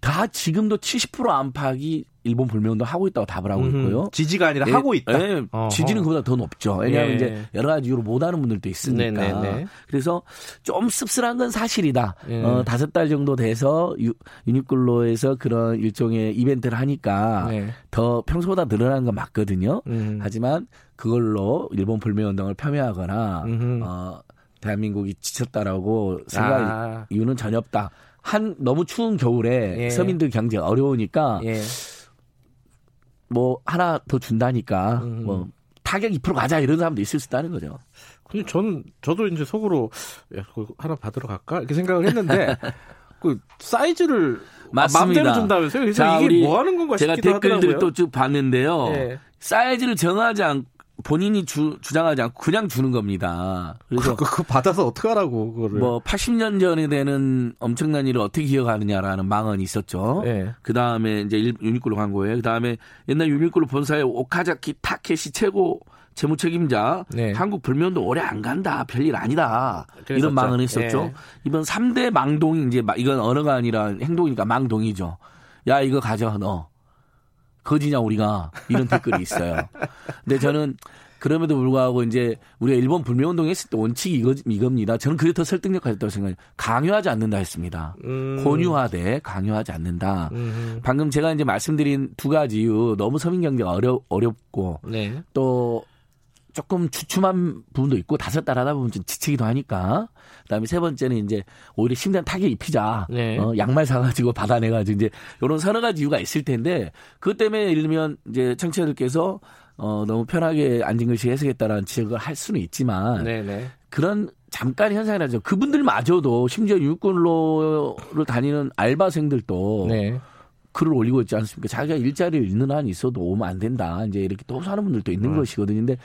다 지금도 70% 안팎이 일본 불매운동 하고 있다고 답을 하고 있고요. 지지가 아니라 예, 하고 있다. 예, 지지는 그보다 더 높죠. 왜냐하면 예. 이제 여러 가지 이유로 못하는 분들도 있으니까. 네네네. 네, 네. 그래서 좀 씁쓸한 건 사실이다. 예. 어, 다섯 달 정도 돼서 유, 유니클로에서 그런 일종의 이벤트를 하니까 네. 더 평소보다 늘어난 건 맞거든요. 음. 하지만 그걸로 일본 불매운동을 폄훼하거나 어, 대한민국이 지쳤다라고 생각 아. 이유는 전혀 없다. 한 너무 추운 겨울에 예. 서민들 경제가 어려우니까 예. 뭐 하나 더 준다니까 음. 뭐 타격 2% 가자 이런 사람도 있을 수 있다는 거죠. 근데 저는 저도 이제 속으로 야, 하나 받으러 갈까 이렇게 생각을 했는데 *laughs* 그 사이즈를 맞습니다. 마음대로 준다면서요? 그래서 자, 이게 뭐 하는 건가 제가 댓글들 또쭉 봤는데요. 예. 사이즈를 정하지 않고 본인이 주, 주장하지 않고 그냥 주는 겁니다. 그래서 그, 그 받아서 어떻게 하라고 그거를. 뭐 80년 전에 되는 엄청난 일을 어떻게 기억하느냐라는 망언이 있었죠. 네. 그 다음에 이제 유니클로 광고에 그 다음에 옛날 유니클로 본사의 오카자키 타케시 최고 재무 책임자 네. 한국 불면도 오래 안 간다 별일 아니다 그랬었죠. 이런 망언을 했었죠. 네. 이번 3대 망동이 이제 이건 언어가 아니라 행동이니까 망동이죠. 야 이거 가져 너. 거지냐 우리가 이런 댓글이 있어요. 근데 저는 그럼에도 불구하고 이제 우리가 일본 불매운동 했을 때 원칙이 이거, 이겁니다. 저는 그게 더 설득력하다고 생각해요. 강요하지 않는다 했습니다. 음. 권유하되 강요하지 않는다. 음. 방금 제가 이제 말씀드린 두 가지 이유 너무 서민 경제가 어려, 어렵고 네. 또 조금 주춤한 부분도 있고 다섯 달 하다 보면 좀 지치기도 하니까 그다음에 세 번째는 이제 오히려 심대한 타격 입히자 네. 어, 양말 사가지고 받아내가지고 이제 이런 서너 가지 이유가 있을 텐데 그것 때문에 예를 들면 이제 청취자들께서 어, 너무 편하게 앉은 글씨 해석했다라는 지적을 할 수는 있지만 네네. 네. 그런 잠깐 현상이라죠. 그분들마저도 심지어 유권로를 다니는 알바생들도 네. 글을 올리고 있지 않습니까? 자기가 일자리를 있는 한 있어도 오면 안 된다. 이제 이렇게 또 사는 분들도 있는 네. 것이거든요. 근데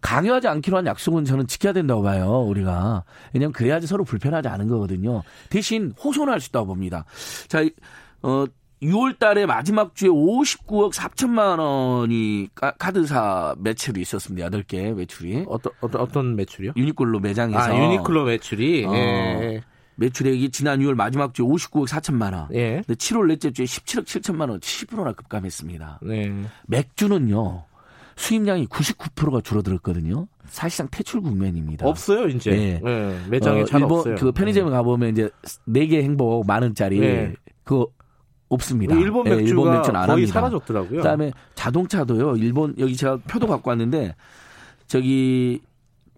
강요하지 않기로 한 약속은 저는 지켜야 된다고 봐요. 우리가. 왜냐하면 그래야지 서로 불편하지 않은 거거든요. 대신 호소할 수 있다고 봅니다. 자, 어, 6월 달에 마지막 주에 59억 4천만 원이 카드사 매출이 있었습니다. 8개 매출이. 어떤, 어떤, 어떤 매출이요? 유니클로 매장에서. 아, 유니클로 매출이? 어, 예. 매출액이 지난 6월 마지막 주에 59억 4천만 원. 예. 근데 7월 넷째 주에 17억 7천만 원 10%나 급감했습니다. 네. 맥주는요. 수입량이 99%가 줄어들었거든요. 사실상 퇴출 국면입니다. 없어요, 이제. 네. 네. 매장에 어, 잘 일본 없어요. 그 편의점에 네. 가보면 이제 4개 행복 만 원짜리 네. 그거 없습니다. 일본 맥주가 네, 일본 맥주는 안 거의 합니다. 사라졌더라고요. 그다음에 자동차도요. 일본 여기 제가 표도 갖고 왔는데 저기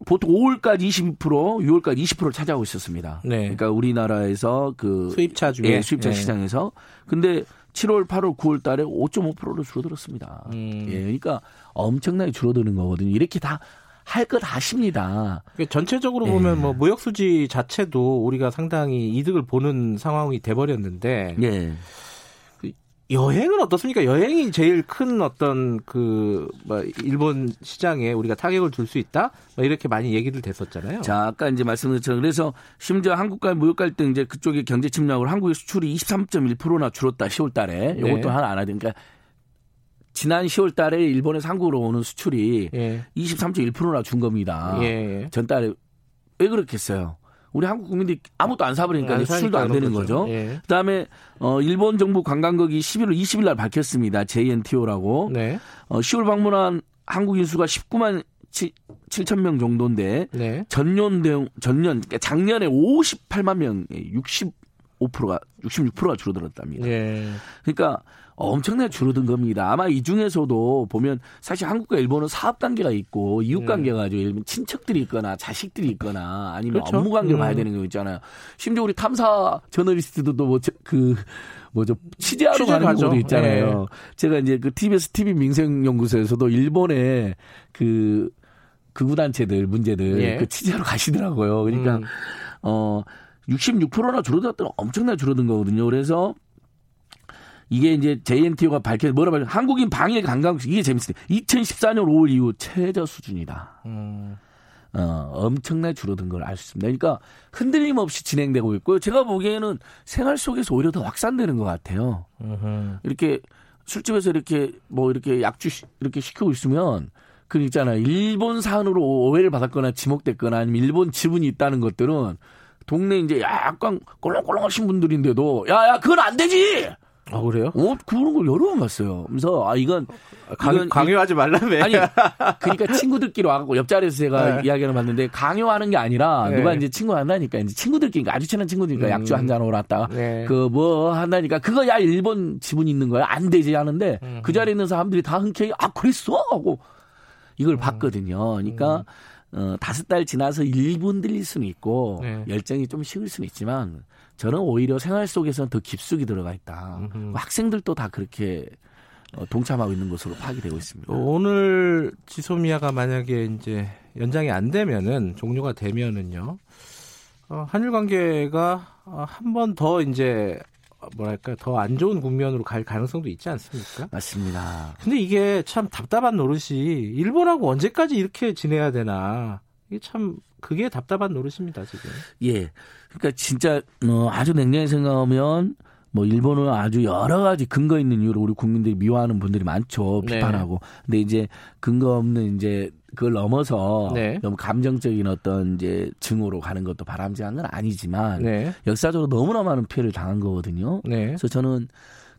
보통 5월까지 22%, 6월까지 20%를 차지하고 있었습니다. 네. 그러니까 우리나라에서 그 수입차 중에 예, 수입차 네. 시장에서 근데 7월, 8월, 9월 달에 5.5%로 줄어들었습니다. 음. 예, 그러니까 엄청나게 줄어드는 거거든요. 이렇게 다 할것 하십니다. 그러니까 전체적으로 예. 보면 뭐 무역 수지 자체도 우리가 상당히 이득을 보는 상황이 돼 버렸는데 예. 여행은 어떻습니까? 여행이 제일 큰 어떤 그뭐 일본 시장에 우리가 타격을 줄 수 있다? 뭐 이렇게 많이 얘기들 됐었잖아요. 자, 아까 이제 말씀드렸죠. 그래서 심지어 한국과의 무역 갈등 이제 그쪽에 경제 침략으로 한국의 수출이 23.1%나 줄었다. 10월 달에. 이것도 네. 하나 알아야 되니까 지난 10월 달에 일본에서 한국으로 오는 수출이 예. 23.1%나 준 겁니다. 예. 전달에 왜 그렇겠어요? 우리 한국 국민들이 아무것도 안 사버리니까 안 수출도 안 되는 거죠. 예. 그다음에 어 일본 정부 관광국이 11월 20일 날 밝혔습니다. JNTO라고. 네. 어 10월 방문한 한국인 수가 19만 7, 7천 명 정도인데 네. 전년 대용 전년 그러니까 작년에 58만 명에 65%가 66%가 줄어들었답니다. 예. 그러니까 엄청나게 줄어든 겁니다. 아마 이 중에서도 보면 사실 한국과 일본은 사업 관계가 있고 이웃 네. 관계가 아주 일본 친척들이 있거나 자식들이 있거나 아니면 그렇죠? 업무 관계를 음. 봐야 되는 거 있잖아요. 심지어 우리 탐사 저널리스트들도 뭐그 뭐죠 취재하러 가는 경우도 있잖아요. 네. 제가 이제 그 TBS TV 민생연구소에서도 일본의 그 극우 단체들 문제들 예. 그 취재하러 가시더라고요. 그러니까 음. 어 66%나 줄어들었던 엄청나게 줄어든 거거든요. 그래서 이게 이제 JNTO가 밝혀 뭐라 말해 한국인 방일 관광 이게 재밌어요. 2014년 5월 이후 최저 수준이다. 음. 어, 엄청나게 줄어든 걸 알 수 있습니다. 그러니까 흔들림 없이 진행되고 있고요. 제가 보기에는 생활 속에서 오히려 더 확산되는 것 같아요. 음흠. 이렇게 술집에서 이렇게 뭐 이렇게 약주 이렇게 시키고 있으면 그 있잖아요. 일본 산으로 오해를 받았거나 지목됐거나 아니면 일본 지분이 있다는 것들은 동네 이제 약간 꼴렁꼴렁하신 분들인데도 야야 그건 안 되지. 아 그래요? 어 그런 걸 여러 번 봤어요. 그래서 아 이건 강, 이건 강요하지 말라며. 아니 그러니까 친구들끼리 와갖고 옆자리에서 제가 네. 이야기를 봤는데 강요하는 게 아니라 네. 누가 이제 친구 한다니까 이제 친구들끼리 아주 친한 친구들니까 음. 약주 한 잔 오랐다. 네. 그뭐 한다니까 그거 야 일본 지분 있는 거야 안 되지 하는데 음. 그 자리에 있는 사람들이 다 흔쾌히 아 그랬어 하고 이걸 음. 봤거든요. 그러니까. 음. 어, 다섯 달 지나서 일본 들릴 수는 있고 네. 열정이 좀 식을 수는 있지만 저는 오히려 생활 속에서는 더 깊숙이 들어가 있다. 음흠. 학생들도 다 그렇게 어, 동참하고 있는 것으로 파악이 되고 있습니다. 오늘 지소미아가 만약에 이제 연장이 안 되면은 종료가 되면은요. 어, 한일 관계가 어, 한번 더 이제 뭐랄까 더 안 좋은 국면으로 갈 가능성도 있지 않습니까? 맞습니다. 근데 이게 참 답답한 노릇이 일본하고 언제까지 이렇게 지내야 되나 이게 참 그게 답답한 노릇입니다 지금. 예. 그러니까 진짜 어, 아주 냉정히 생각하면 뭐 일본은 아주 여러 가지 근거 있는 이유로 우리 국민들이 미워하는 분들이 많죠 네. 비판하고. 네. 근데 이제 근거 없는 이제 그걸 넘어서 네. 너무 감정적인 어떤 이제 증오로 가는 것도 바람직한 건 아니지만 네. 역사적으로 너무나 많은 피해를 당한 거거든요. 네. 그래서 저는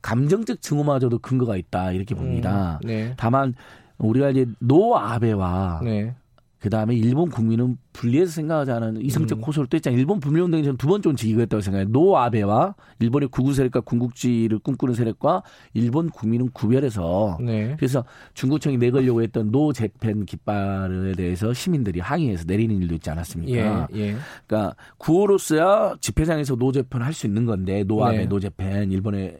감정적 증오마저도 근거가 있다 이렇게 봅니다. 음, 네. 다만 우리가 이제 No 아베와 네. 그 다음에 일본 국민은 분리해서 생각하지 않은 이성적 음. 호소를 또 했잖아요. 일본 불매운동이 저는 두 번째 지기했다고 생각해요. No 아베와 일본의 극우 세력과 군국주의를 꿈꾸는 세력과 일본 국민은 구별해서 네. 그래서 중구청이 내걸려고 했던 No Japan 깃발에 대해서 시민들이 항의해서 내리는 일도 있지 않았습니까? 예, 예. 그러니까 구호로서야 집회장에서 No Japan 할 수 있는 건데 No 아베 네. No Japan 일본의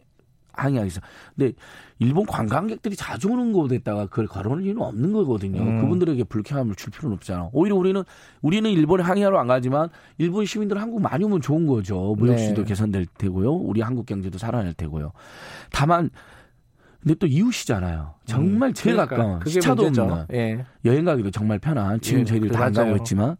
항의하겠어. 근데 일본 관광객들이 자주 오는 곳에다가 그걸 걸어놓을 이유는 없는 거거든요. 음. 그분들에게 불쾌함을 줄 필요는 없잖아. 오히려 우리는 우리는 일본에 항의하러 안 가지만 일본 시민들 한국 많이 오면 좋은 거죠. 무역 수도 네. 개선될 테고요. 우리 한국 경제도 살아날 테고요. 다만 근데 또 이웃이잖아요. 정말 음, 제일 그러니까, 가까운 시차도 문제죠. 없는 예. 여행 가기도 정말 편한 지금 예, 저희들 다 안 가고 있지만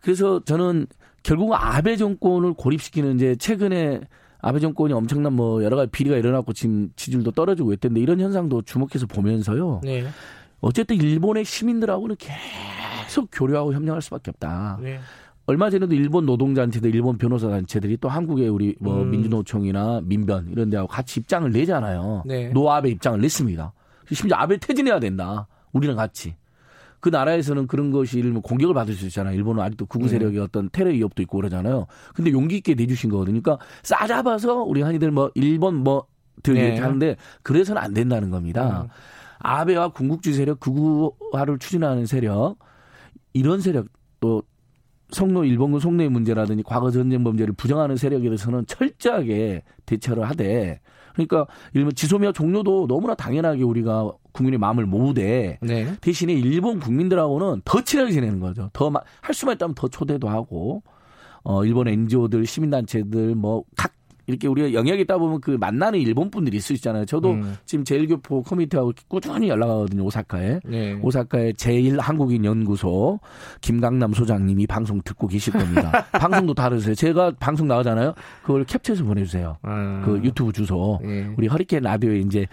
그래서 저는 결국 아베 정권을 고립시키는 이제 최근에 아베 정권이 엄청난 뭐 여러 가지 비리가 일어났고 지금 지지율도 떨어지고 있던데 이런 현상도 주목해서 보면서요. 네. 어쨌든 일본의 시민들하고는 계속 교류하고 협력할 수밖에 없다. 네. 얼마 전에도 일본 노동단체들, 일본 변호사 단체들이 또 한국의 우리 뭐 음. 민주노총이나 민변 이런 데하고 같이 입장을 내잖아요. 네. 노아베 입장을 냈습니다. 심지어 아베 퇴진해야 된다. 우리랑 같이. 그 나라에서는 그런 것이 일본 공격을 받을 수 있잖아요. 일본은 아직도 극우 네. 세력의 음. 어떤 테러 위협도 있고 그러잖아요. 근데 용기 있게 내주신 거거든요. 그러니까 싸잡아서 우리 한이들 뭐 일본 뭐들 네. 이렇게 하는데 그래서는 안 된다는 겁니다. 음. 아베와 군국주의 세력, 극우화를 추진하는 세력 이런 세력 또 성노 일본군 속내의 문제라든지 과거 전쟁 범죄를 부정하는 세력에 대해서는 철저하게 대처를 하되 그러니까 일본 지소미아 종료도 너무나 당연하게 우리가 국민의 마음을 모으되 네. 대신에 일본 국민들하고는 더 친하게 지내는 거죠. 더 할 수만 있다면 더 초대도 하고 어 일본 NGO들 시민단체들 뭐 각 이렇게 우리가 영역이 있다 보면 그 만나는 일본 분들이 있을 수 있잖아요. 저도 음. 지금 제일교포 커뮤니티하고 꾸준히 연락하거든요. 오사카에. 네. 오사카의 제일 한국인 연구소 김강남 소장님이 방송 듣고 계실 겁니다. *laughs* 방송도 다르세요. 제가 방송 나가잖아요. 그걸 캡처해서 보내주세요. 아. 그 유튜브 주소. 네. 우리 허리케인 라디오에 이제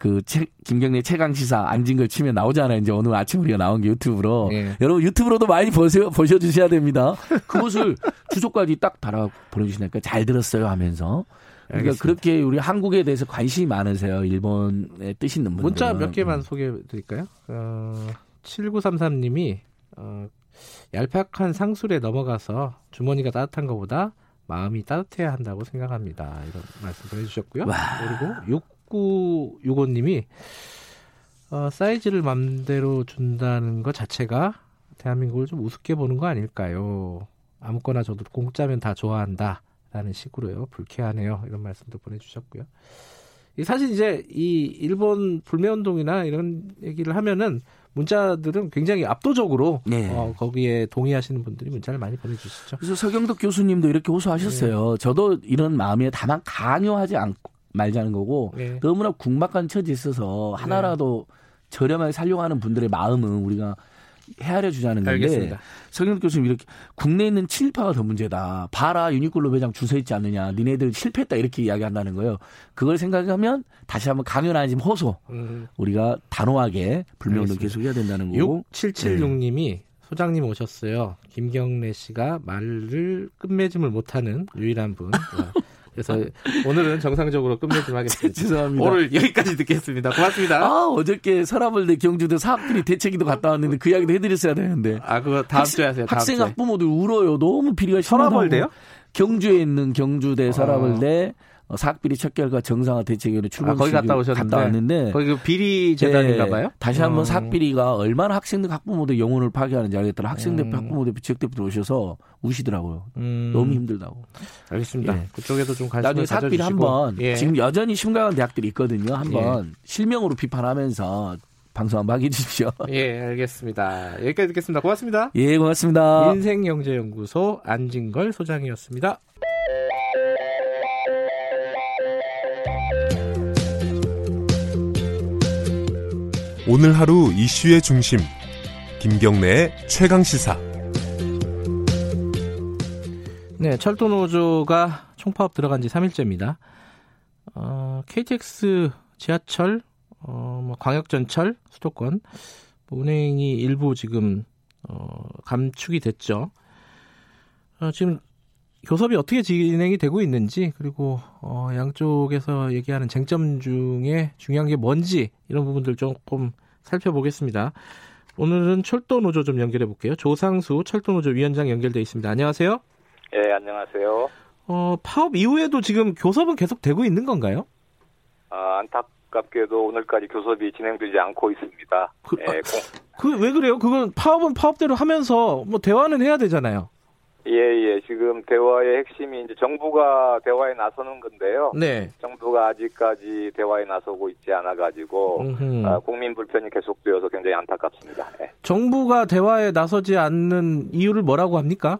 그 채, 김경래 최강 시사 앉은 걸 치면 나오잖아요. 이제 오늘 아침 우리가 나온 게 유튜브로. 예. 여러분 유튜브로도 많이 보셔 보셔 주셔야 됩니다. *laughs* 그것을 주소까지 딱 달아 보내주시니까 잘 들었어요 하면서. 그러니까 알겠습니다. 그렇게 우리 한국에 대해서 관심이 많으세요. 일본에 뜻 있는 분들. 문자 몇 개만 음. 소개해 드릴까요? 어, 7933님이 어, 얄팍한 상술에 넘어가서 주머니가 따뜻한 것보다 마음이 따뜻해야 한다고 생각합니다. 이런 말씀 보내주셨고요. 와. 그리고 6965님이 어, 사이즈를 맘대로 준다는 것 자체가 대한민국을 좀 우습게 보는 거 아닐까요? 아무거나 저도 공짜면 다 좋아한다. 라는 식으로요. 불쾌하네요. 이런 말씀도 보내주셨고요. 사실 이제 이 일본 불매운동이나 이런 얘기를 하면은 문자들은 굉장히 압도적으로 네. 어, 거기에 동의하시는 분들이 문자를 많이 보내주시죠. 그래서 서경덕 교수님도 이렇게 호소하셨어요. 네. 저도 이런 마음에 다만 강요하지 않고 말자는 거고 네. 너무나 궁박한 처지에 있어서 하나라도 네. 저렴하게 살려고 분들의 마음은 우리가 헤아려 주자는 건데 알겠습니다. 성현 교수님 이렇게 국내에 있는 친일파가 더 문제다. 봐라 유니클로 매장 주서 있지 않느냐. 니네들 실패했다 이렇게 이야기한다는 거예요. 그걸 생각하면 다시 한번 강연하지 호소 음. 우리가 단호하게 불명을 계속 해야 된다는 거고. 6776님이 네. 소장님 오셨어요. 김경래 씨가 말을 끝맺음을 못하는 유일한 분. *laughs* 그래서 오늘은 정상적으로 끝내좀 하겠습니다. *laughs* 죄송합니다. 오늘 여기까지 듣겠습니다. 고맙습니다. 아, 어저께 서라벌대 경주대 사학들이 대책위도 갔다 왔는데 그 이야기도 해드렸어야 되는데. 아, 그거 다음 주에 하세요. 다음 학생 학부모들 울어요. 너무 비리가 심하다고. 서라벌대요? 경주에 있는 경주대 서라벌대 어. 어, 사학비리 척결과 정상화 대책위원회 출범 아, 거기 갔다 오셨는데 갔다 왔는데 거기 그 비리 재단인가 네, 봐요. 다시 한번 어. 사학비리가 얼마나 학생들 학부모들 영혼을 파괴하는지 알겠더라. 학생 대표, 음. 학부모 대표, 지역 대표 오셔서 우시더라고요. 음. 너무 힘들다고. 알겠습니다. 예. 그쪽에도 좀 관심을 나중에 사학비리 한번 예. 지금 여전히 심각한 대학들이 있거든요. 한번 예. 실명으로 비판하면서 방송 한번 해주십시오. *laughs* 예, 알겠습니다. 여기까지 듣겠습니다. 고맙습니다. 예, 고맙습니다. 인생경제연구소 안진걸 소장이었습니다. 오늘 하루 이슈의 중심 김경래의 최강 시사 네, 철도 노조가 총파업 들어간 지 3일째입니다. 어, KTX 지하철 어, 뭐 광역전철 수도권 뭐 운행이 일부 지금 어, 감축이 됐죠. 어, 지금 교섭이 어떻게 진행이 되고 있는지 그리고 어, 양쪽에서 얘기하는 쟁점 중에 중요한 게 뭔지 이런 부분들 조금 살펴보겠습니다. 오늘은 철도 노조 좀 연결해 볼게요. 조상수 철도 노조 위원장 연결돼 있습니다. 안녕하세요. 네, 안녕하세요. 어, 파업 이후에도 지금 교섭은 계속 되고 있는 건가요? 아, 안타깝게도 오늘까지 교섭이 진행되지 않고 있습니다. 그, 네, 아, 그왜 그래요? 그건 파업은 파업대로 하면서 뭐 대화는 해야 되잖아요. 예, 예. 지금 대화의 핵심이 이제 정부가 대화에 나서는 건데요. 네. 정부가 아직까지 대화에 나서고 있지 않아 가지고 아, 국민 불편이 계속되어서 굉장히 안타깝습니다. 네. 정부가 대화에 나서지 않는 이유를 뭐라고 합니까?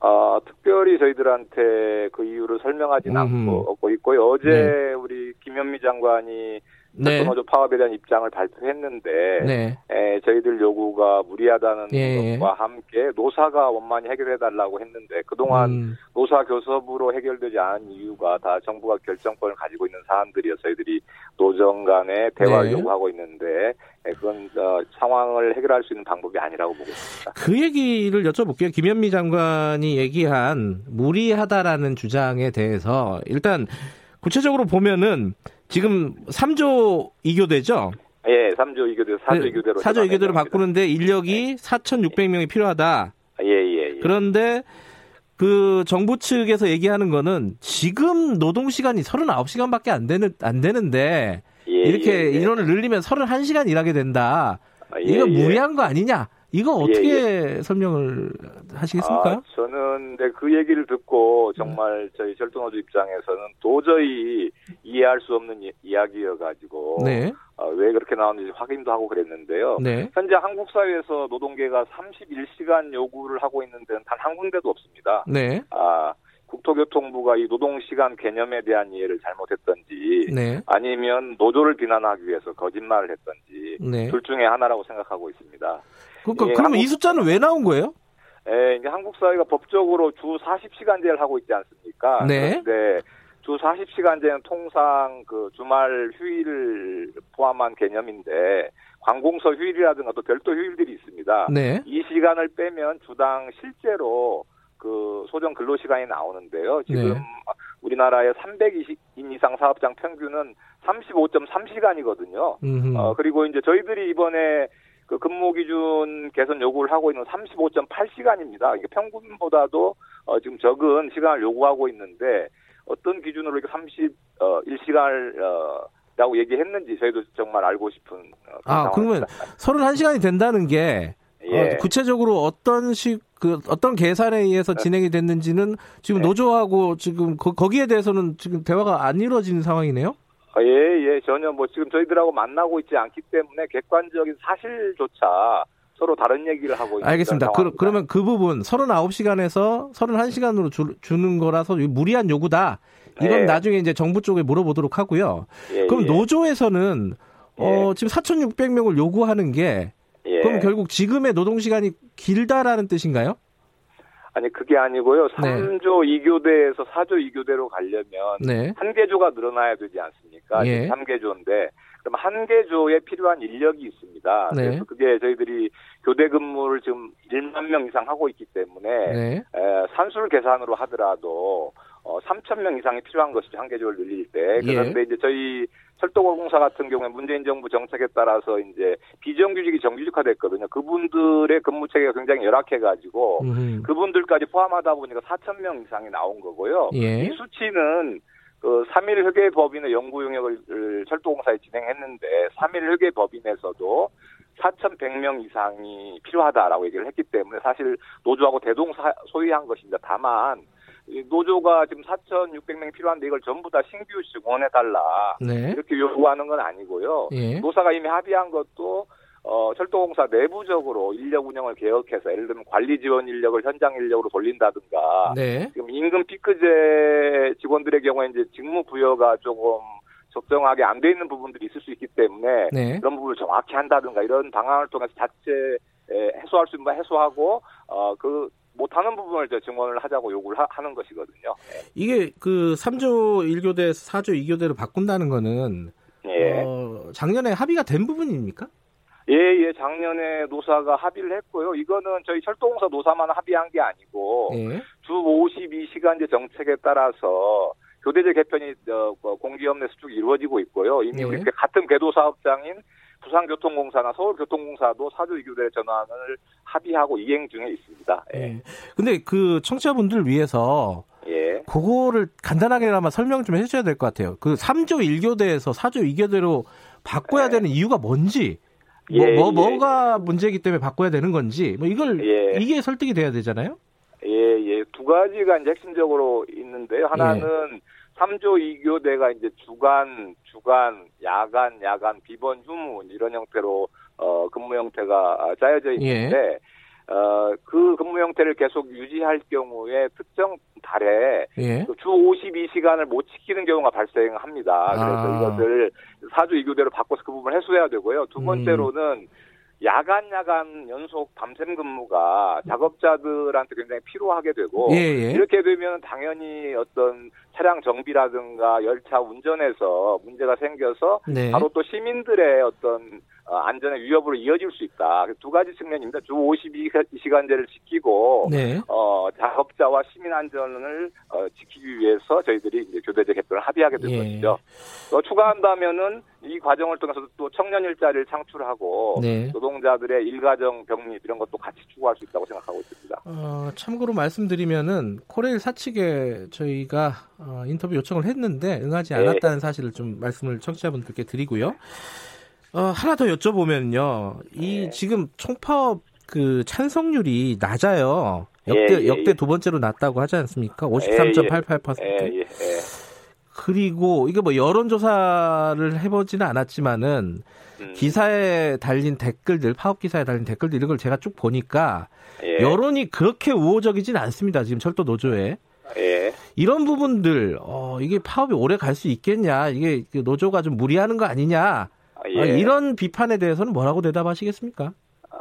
어, 특별히 저희들한테 그 이유를 설명하지는 않고 있고요. 어제 네. 우리 김현미 장관이 네. 노조 파업에 대한 입장을 발표했는데 네. 에, 저희들 요구가 무리하다는 예. 것과 함께 노사가 원만히 해결해 달라고 했는데 그동안 음. 노사 교섭으로 해결되지 않은 이유가 다 정부가 결정권을 가지고 있는 사안들이어 저희들이 노정 간에 대화를 네. 요구하고 있는데 에, 그건 어, 상황을 해결할 수 있는 방법이 아니라고 보고 있습니다. 그 얘기를 여쭤볼게요. 김현미 장관이 얘기한 무리하다라는 주장에 대해서 일단 구체적으로 보면은 지금 3조 2교대죠? 예, 3조 2교대, 4조 2교대로. 4조 2교대로 바꾸는데 인력이 네. 4,600명이 필요하다. 예, 예, 예. 그런데 그 정부 측에서 얘기하는 거는 지금 노동 시간이 39시간밖에 안 되는 안 되는데 예, 이렇게 예, 예. 인원을 늘리면 31시간 일하게 된다. 아, 예, 이거 예. 무리한 거 아니냐? 이거 예, 어떻게 예, 예. 설명을 하시겠습니까? 아, 저는 네, 그 얘기를 듣고 정말 저희 철도노조 입장에서는 도저히 이해할 수 없는 이, 야기여가지고 네. 어, 왜 그렇게 나왔는지 확인도 하고 그랬는데요. 네. 현재 한국 사회에서 노동계가 31시간 요구를 하고 있는 데는 단 한 군데도 없습니다. 네. 아 국토교통부가 이 노동시간 개념에 대한 이해를 잘못했던지 네. 아니면 노조를 비난하기 위해서 거짓말을 했던지 네. 둘 중에 하나라고 생각하고 있습니다. 그러니까 예, 그러면 한국, 이 숫자는 왜 나온 거예요? 예, 이제 한국 사회가 법적으로 주 40시간제를 하고 있지 않습니까? 네. 그런데 주 40시간제는 통상 그 주말 휴일을 포함한 개념인데 관공서 휴일이라든가 또 별도 휴일들이 있습니다. 네. 이 시간을 빼면 주당 실제로 그 소정 근로 시간이 나오는데요. 지금 네. 우리나라의 320인 이상 사업장 평균은 35.3시간이거든요. 어, 그리고 이제 저희들이 이번에 그 근무 기준 개선 요구를 하고 있는 35.8시간입니다. 이게 평균보다도 어, 지금 적은 시간을 요구하고 있는데 어떤 기준으로 이렇게 31시간을 어, 라고 얘기했는지 저희도 정말 알고 싶은 어, 아 그러면 31시간이 된다는 게 어, 예. 어, 구체적으로 어떤 식, 그, 어떤 계산에 의해서 진행이 됐는지는 지금 네. 노조하고 지금 거, 기에 대해서는 지금 대화가 안 이루어지는 상황이네요? 아, 예, 예, 전혀 뭐 지금 저희들하고 만나고 있지 않기 때문에 객관적인 사실조차 서로 다른 얘기를 하고 있는 알겠습니다. 그, 그러면 그 부분 39시간에서 31시간으로 주, 주는 거라서 무리한 요구다. 이건 예. 나중에 이제 정부 쪽에 물어보도록 하고요. 예, 그럼 예. 노조에서는 어, 예. 지금 4,600명을 요구하는 게 예. 그럼 결국 지금의 노동 시간이 길다라는 뜻인가요? 아니 그게 아니고요. 3조 네. 2교대에서 4조 2교대로 가려면 네. 한 개조가 늘어나야 되지 않습니까? 예. 3개조인데 그럼 한 개조에 필요한 인력이 있습니다. 네. 그래서 그게 저희들이 교대 근무를 지금 1만 명 이상 하고 있기 때문에 네. 에, 산술 계산으로 하더라도 어, 3천 명 이상이 필요한 것이죠. 한 개조를 늘릴 때. 예. 그런데 예. 이제 저희 철도공사 같은 경우에 문재인 정부 정책에 따라서 이제 비정규직이 정규직화됐거든요. 그분들의 근무 체계가 굉장히 열악해가지고 음. 그분들까지 포함하다 보니까 4천 명 이상이 나온 거고요. 예. 이 수치는 그 3일 회계 법인의 연구 용역을 철도공사에 진행했는데 3일 회계 법인에서도 4,100명 이상이 필요하다라고 얘기를 했기 때문에 사실 노조하고 대동소이한 것입니다. 다만 노조가 지금 4,600명이 필요한데 이걸 전부 다 신규 증원해달라. 네. 이렇게 요구하는 건 아니고요. 예. 노사가 이미 합의한 것도 어, 철도공사 내부적으로 인력 운영을 개혁해서 예를 들면 관리 지원 인력을 현장 인력으로 돌린다든가 네. 지금 임금 피크제 직원들의 경우에 이제 직무 부여가 조금 적정하게 안 돼 있는 부분들이 있을 수 있기 때문에 네. 그런 부분을 정확히 한다든가 이런 방안을 통해서 자체 해소할 수 있는 거 해소하고 어 그 못하는 부분을 이제 증언을 하자고 요구를 하, 는 것이거든요. 네. 이게 그 3조 1교대 4조 2교대로 바꾼다는 거는 예. 어, 작년에 합의가 된 부분입니까? 예, 예, 작년에 노사가 합의를 했고요. 이거는 저희 철도공사 노사만 합의한 게 아니고 예. 주 52시간제 정책에 따라서 교대제 개편이 어, 공기업 내수 쭉 이루어지고 있고요. 이미 예. 우리 같은 궤도 사업장인 부산교통공사나 서울교통공사도 사조 이교대 전환을 합의하고 이행 중에 있습니다. 예. 네. 근데 그 청취자분들을 위해서 예. 그거를 간단하게나마 설명 좀 해주셔야 될 것 같아요. 그 3조 1교대에서 4조 2교대로 바꿔야 예. 되는 이유가 뭔지, 뭐, 예, 뭐, 뭐, 뭐가 문제이기 때문에 바꿔야 되는 건지, 뭐 이걸, 예. 이게 설득이 돼야 되잖아요? 예, 예. 두 가지가 이제 핵심적으로 있는데요. 하나는 예. 3조 2교대가 이제 주간, 주간, 야간, 야간, 비번, 휴무 이런 형태로 어 근무 형태가 짜여져 있는데 예. 어, 그 근무 형태를 계속 유지할 경우에 특정 달에 예. 주 52시간을 못 지키는 경우가 발생합니다. 그래서 아. 이것을 사주 이교대로 바꿔서 그 부분을 해소해야 되고요. 두 음. 번째로는 음. 야간 야간 연속 밤샘 근무가 작업자들한테 굉장히 필요하게 되고 예, 예. 이렇게 되면 당연히 어떤 차량 정비라든가 열차 운전에서 문제가 생겨서 네. 바로 또 시민들의 어떤 어, 안전의 위협으로 이어질 수 있다. 두 가지 측면입니다. 주 52시간제를 지키고 네. 어, 작업자와 시민 안전을 어, 지키기 위해서 저희들이 이제 교대제 개편을 합의하게 된 예. 것이죠. 또 추가한다면은 이 과정을 통해서 또 청년 일자리를 창출하고 네. 노동자들의 일가정 병립 이런 것도 같이 추구할 수 있다고 생각하고 있습니다. 어, 참고로 말씀드리면은 코레일 사측에 저희가 어, 인터뷰 요청을 했는데 응하지 네. 않았다는 네. 사실을 좀 말씀을 청취자분들께 드리고요. 어, 하나 더 여쭤보면요. 이 네. 지금 총파업 그 찬성률이 낮아요. 역대 예, 예, 역대 예. 두 번째로 낮다고 하지 않습니까? 53.88%. 예, 예, 예, 그리고 이게 뭐 여론조사를 해보지는 않았지만은 음. 기사에 달린 댓글들, 파업 기사에 달린 댓글들 이런 걸 제가 쭉 보니까 여론이 그렇게 우호적이진 않습니다. 지금 철도 노조에. 이런 부분들, 어, 이게 파업이 오래 갈 수 있겠냐, 이게 그 노조가 좀 무리하는 거 아니냐, 아, 예. 아, 이런 비판에 대해서는 뭐라고 대답하시겠습니까?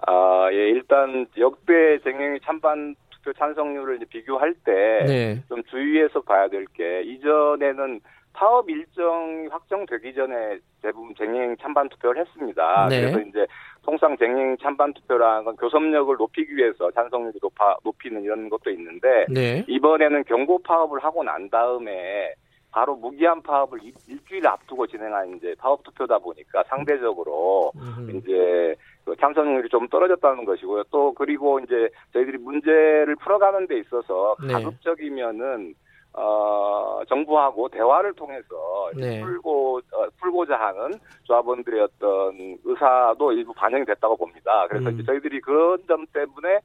아, 예, 일단 역대 쟁행 찬반 투표 찬성률을 비교할 때좀 네. 주의해서 봐야 될 게 이전에는 파업 일정이 확정되기 전에 대부분 쟁행 찬반 투표를 했습니다. 네. 그래서 이제 통상 쟁행 찬반 투표라는 건 교섭력을 높이기 위해서 찬성률이 높아 높이는 이런 것도 있는데 네. 이번에는 경고 파업을 하고 난 다음에 바로 무기한 파업을 일주일 앞두고 진행한 이제 파업 투표다 보니까 상대적으로 음. 이제 그 참석률이 좀 떨어졌다는 것이고요. 또 그리고 이제 저희들이 문제를 풀어가는 데 있어서 네. 가급적이면은 어, 정부하고 대화를 통해서 네. 풀고 어, 풀고자 하는 조합원들의 어떤 의사도 일부 반영이 됐다고 봅니다. 그래서 음. 이제 저희들이 그런 점 때문에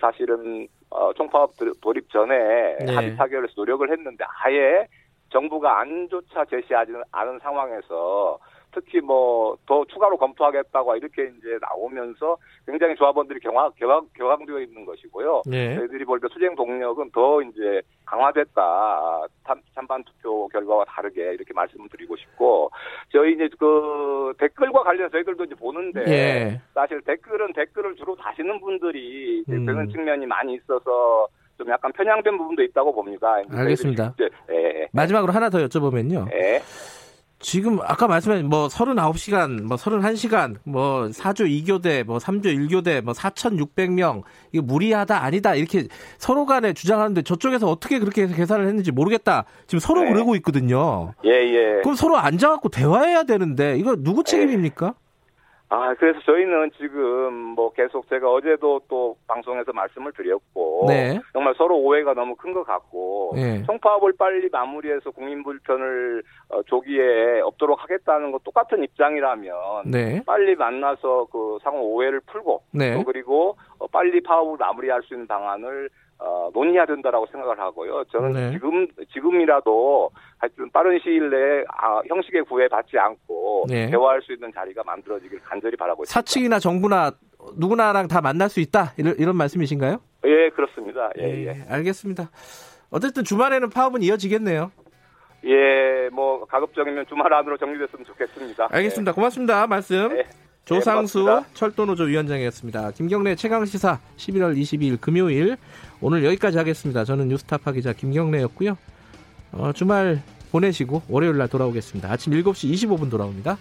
사실은 어, 총파업 돌입 전에 네. 합의 타결에서 노력을 했는데 아예 정부가 안조차 제시하지 않은 상황에서 특히 뭐 더 추가로 검토하겠다고 이렇게 이제 나오면서 굉장히 조합원들이 경화, 경 격앙되어 있는 것이고요. 네. 저희들이 볼 때 수쟁 동력은 더 이제 강화됐다. 찬반 투표 결과와 다르게 이렇게 말씀을 드리고 싶고 저희 이제 그 댓글과 관련해서 저희들도 이제 보는데 예. 사실 댓글은 댓글을 주로 다시는 분들이 음. 그런 측면이 많이 있어서 좀 약간 편향된 부분도 있다고 봅니다. 알겠습니다. 예, 예. 마지막으로 하나 더 여쭤보면요. 예. 지금 아까 말씀하신 뭐 39시간, 뭐 31시간, 뭐 4조 2교대, 뭐 3조 1교대, 뭐 4,600명 이거 무리하다 아니다 이렇게 서로 간에 주장하는데 저쪽에서 어떻게 그렇게 계산을 했는지 모르겠다. 지금 서로 네. 그러고 있거든요. 예, 예. 그럼 서로 앉아 갖고 대화해야 되는데 이거 누구 책임입니까? 아, 그래서 저희는 지금 뭐 계속 제가 어제도 또 방송에서 말씀을 드렸고 네. 정말 서로 오해가 너무 큰 것 같고 네. 총파업을 빨리 마무리해서 국민 불편을 어, 조기에 없도록 하겠다는 거 똑같은 입장이라면 네. 빨리 만나서 그 상호 오해를 풀고 네. 또 그리고 어, 빨리 파업을 마무리할 수 있는 방안을 어, 논의해야 된다라고 생각을 하고요. 저는 네. 지금 지금이라도 하여튼 빠른 시일 내에 아, 형식의 구애받지 않고 네. 대화할 수 있는 자리가 만들어지길 간절히 바라고 있습니다. 사측이나 정부나 누구나랑 다 만날 수 있다 이런, 이런 말씀이신가요? 예, 그렇습니다. 예, 예, 예. 알겠습니다. 어쨌든 주말에는 파업은 이어지겠네요. 예, 뭐 가급적이면 주말 안으로 정리됐으면 좋겠습니다. 알겠습니다. 예. 고맙습니다. 말씀. 예. 조상수 네, 철도노조 위원장이었습니다. 김경래 최강시사 11월 22일 금요일 오늘 여기까지 하겠습니다. 저는 뉴스타파 기자 김경래였고요. 어, 주말 보내시고 월요일 날 돌아오겠습니다. 아침 7시 25분 돌아옵니다.